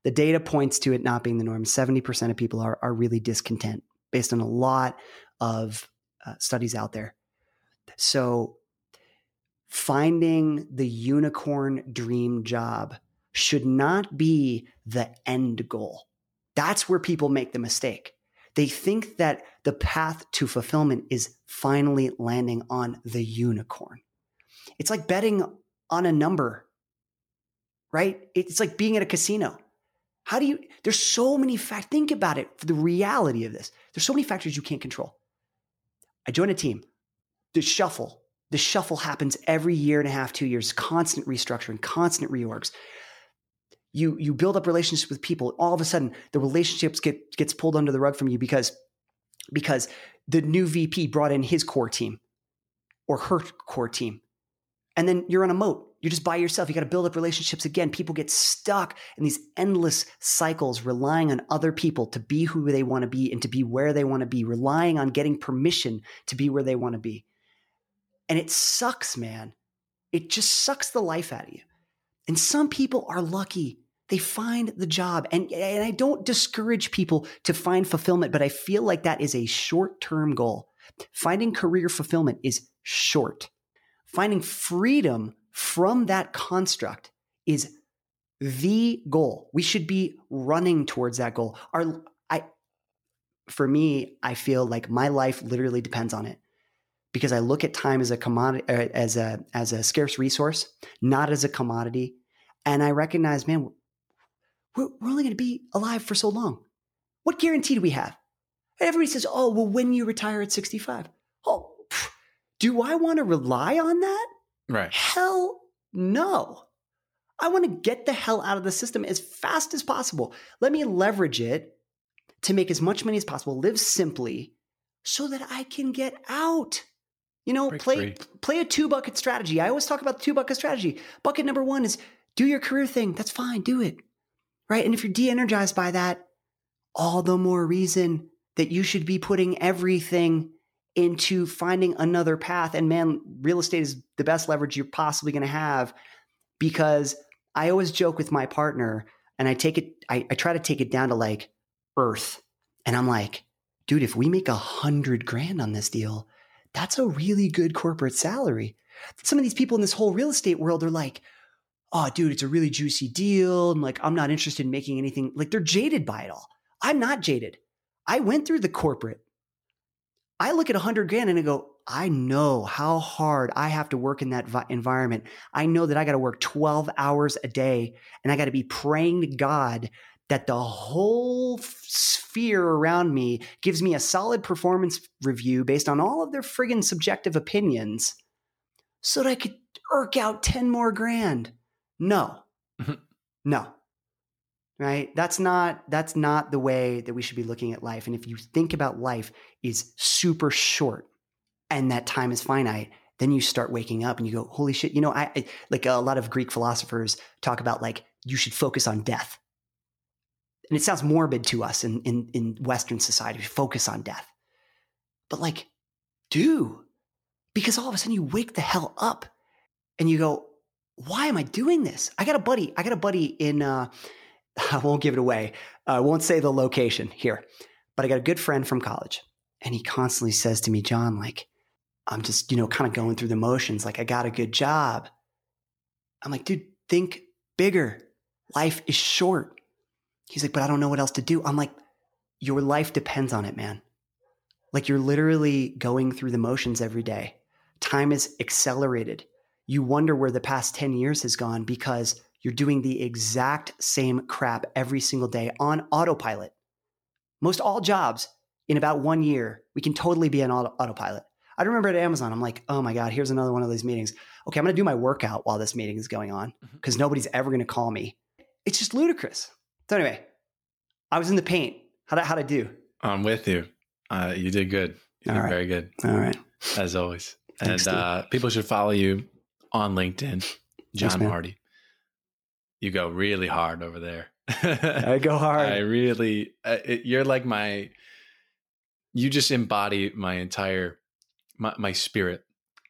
The data points to it not being the norm. Seventy percent of people are are really discontent, based on a lot of uh, studies out there. So, finding the unicorn dream job should not be the end goal. That's where people make the mistake. They think that the path to fulfillment is finally landing on the unicorn. It's like betting on a number, right? It's like being at a casino. How do you, there's so many factors. Think about it for the reality of this. There's so many factors you can't control. I join a team, the shuffle. The shuffle happens every year and a half, two years, constant restructuring, constant reorgs. You, you build up relationships with people. All of a sudden, the relationships get gets pulled under the rug from you because because the new VP brought in his core team or her core team. And then you're on a moat. You're just by yourself. You got to build up relationships again. People get stuck in these endless cycles, relying on other people to be who they want to be and to be where they want to be, relying on getting permission to be where they want to be. And it sucks, man. It just sucks the life out of you. And some people are lucky. They find the job. And, and I don't discourage people to find fulfillment, but I feel like that is a short term goal. Finding career fulfillment is short. Finding freedom from that construct is the goal. We should be running towards that goal. Our I for me, I feel like my life literally depends on it because I look at time as a commodity uh, as a as a scarce resource, not as a commodity. And I recognize, man, we're, we're only going to be alive for so long. What guarantee do we have? Everybody says, oh, well, when you retire at 65. Oh, do I want to rely on that? Right. Hell no. I want to get the hell out of the system as fast as possible. Let me leverage it to make as much money as possible, live simply so that I can get out. You know, Break play free. play a two bucket strategy. I always talk about the two bucket strategy. Bucket number 1 is do your career thing. That's fine, do it. Right? And if you're de-energized by that, all the more reason that you should be putting everything into finding another path. And man, real estate is the best leverage you're possibly going to have because I always joke with my partner and I take it, I, I try to take it down to like earth. And I'm like, dude, if we make a hundred grand on this deal, that's a really good corporate salary. Some of these people in this whole real estate world are like, oh, dude, it's a really juicy deal. And like, I'm not interested in making anything. Like, they're jaded by it all. I'm not jaded. I went through the corporate. I look at a hundred grand and I go, I know how hard I have to work in that vi- environment. I know that I got to work 12 hours a day and I got to be praying to God that the whole sphere around me gives me a solid performance review based on all of their friggin' subjective opinions so that I could irk out 10 more grand. No, Mhm. no. Right? That's not that's not the way that we should be looking at life. And if you think about life is super short and that time is finite, then you start waking up and you go, "Holy shit!" You know, I, I like a lot of Greek philosophers talk about like you should focus on death, and it sounds morbid to us in in, in Western society. We focus on death, but like, do because all of a sudden you wake the hell up and you go, "Why am I doing this?" I got a buddy. I got a buddy in. Uh, [LAUGHS] I won't give it away. I won't say the location here, but I got a good friend from college, and he constantly says to me, "John, like." I'm just, you know, kind of going through the motions. Like, I got a good job. I'm like, dude, think bigger. Life is short. He's like, but I don't know what else to do. I'm like, your life depends on it, man. Like, you're literally going through the motions every day. Time is accelerated. You wonder where the past 10 years has gone because you're doing the exact same crap every single day on autopilot. Most all jobs in about one year, we can totally be on auto- autopilot. I remember at Amazon, I'm like, oh my God, here's another one of these meetings. Okay, I'm going to do my workout while this meeting is going on Mhm. because nobody's ever going to call me. It's just ludicrous. So, anyway, I was in the paint. How'd I, how'd I do? I'm with you. Uh, you did good. You All did right. very good, All right. as always. And Thanks, dude. uh, people should follow you on LinkedIn, John man. Hardy. You go really hard over there. [LAUGHS] I go hard. I really, uh, it, you're like my, you just embody my entire, my, my spirit.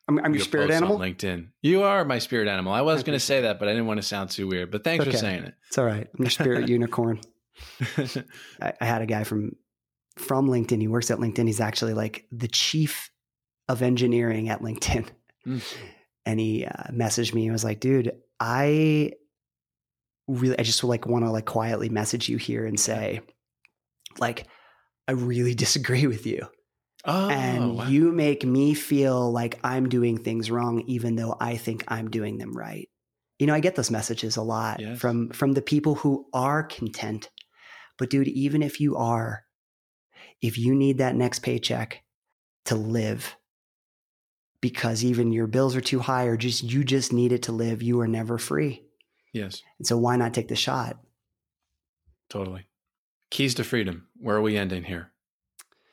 I'm, I'm your Your spirit animal. LinkedIn. You are my spirit animal. I was going to say that, but I didn't want to sound too weird. But thanks for saying it. It's all right. I'm your spirit [LAUGHS] unicorn. [LAUGHS] I, I had a guy from from LinkedIn. He works at LinkedIn. He's actually like the chief of engineering at LinkedIn. Mm. And he uh, messaged me and was like, "Dude, I really, I just like want to like quietly message you here and say, like, I really [LAUGHS] disagree with you, oh, and wow. you make me feel like I'm doing things wrong, even though I think I'm doing them right." You know, I get those messages a lot Yes. from from the people who are content. But dude, even if you are, if you need that next paycheck to live because even your bills are too high or just you just need it to live, you are never free. yes, And so why not take the shot? totally. Keys to freedom. Where are we ending here?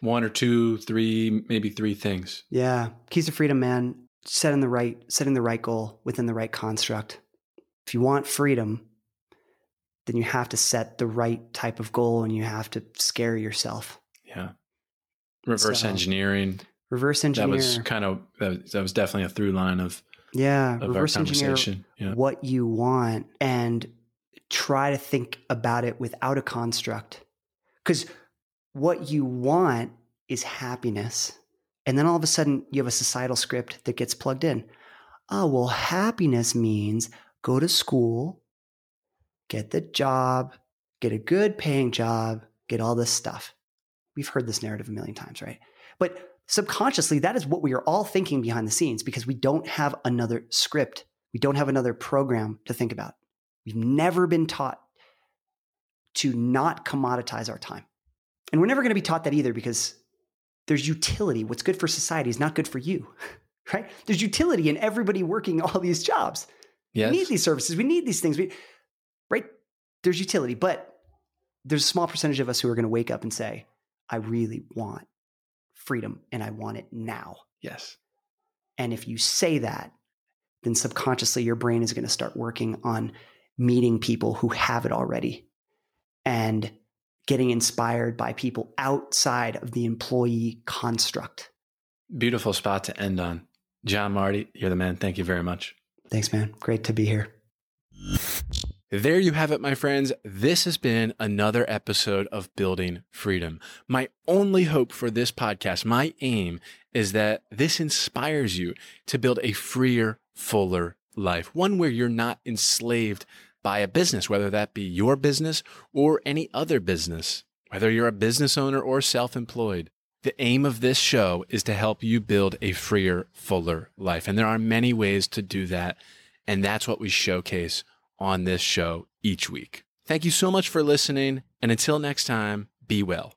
One or two, three, maybe three things. Yeah. Keys to freedom, man. Setting the right setting the right goal within the right construct. If you want freedom, then you have to set the right type of goal and you have to scare yourself. Yeah. Reverse So- engineering. Reverse engineering. That was kind of that was, that was definitely a through line of, yeah. of reverse engineer conversation. Yeah. what you want and try to think about it without a construct. Because what you want is happiness. And then all of a sudden, you have a societal script that gets plugged in. Oh, well, happiness means go to school, get the job, get a good paying job, get all this stuff. We've heard this narrative a million times, right? But subconsciously, that is what we are all thinking behind the scenes because we don't have another script. We don't have another program to think about. We've never been taught to not commoditize our time. And we're never going to be taught that either because there's utility. What's good for society is not good for you, [LAUGHS] right? There's utility in everybody working [LAUGHS] all these jobs. Yes. We need these services. We need these things. We, right? There's utility, but there's a small percentage of us who are going to wake up and say, I really want freedom and I want it now. Yes. And if you say that, then subconsciously your brain is going to start working on meeting people who have it already and getting inspired by people outside of the employee construct. Beautiful spot to end on. John Marty, you're the man. Thank you very much. Thanks, man. Great to be here. There you have it, my friends. This has been another episode of Building Freedom. My only hope for this podcast, my aim is that this inspires you to build a freer, fuller life, one where you're not enslaved by a business, whether that be your business or any other business, whether you're a business owner or self employed. The aim of this show is to help you build a freer, fuller life. And there are many ways to do that. And that's what we showcase on this show each week. Thank you so much for listening. And until next time, be well.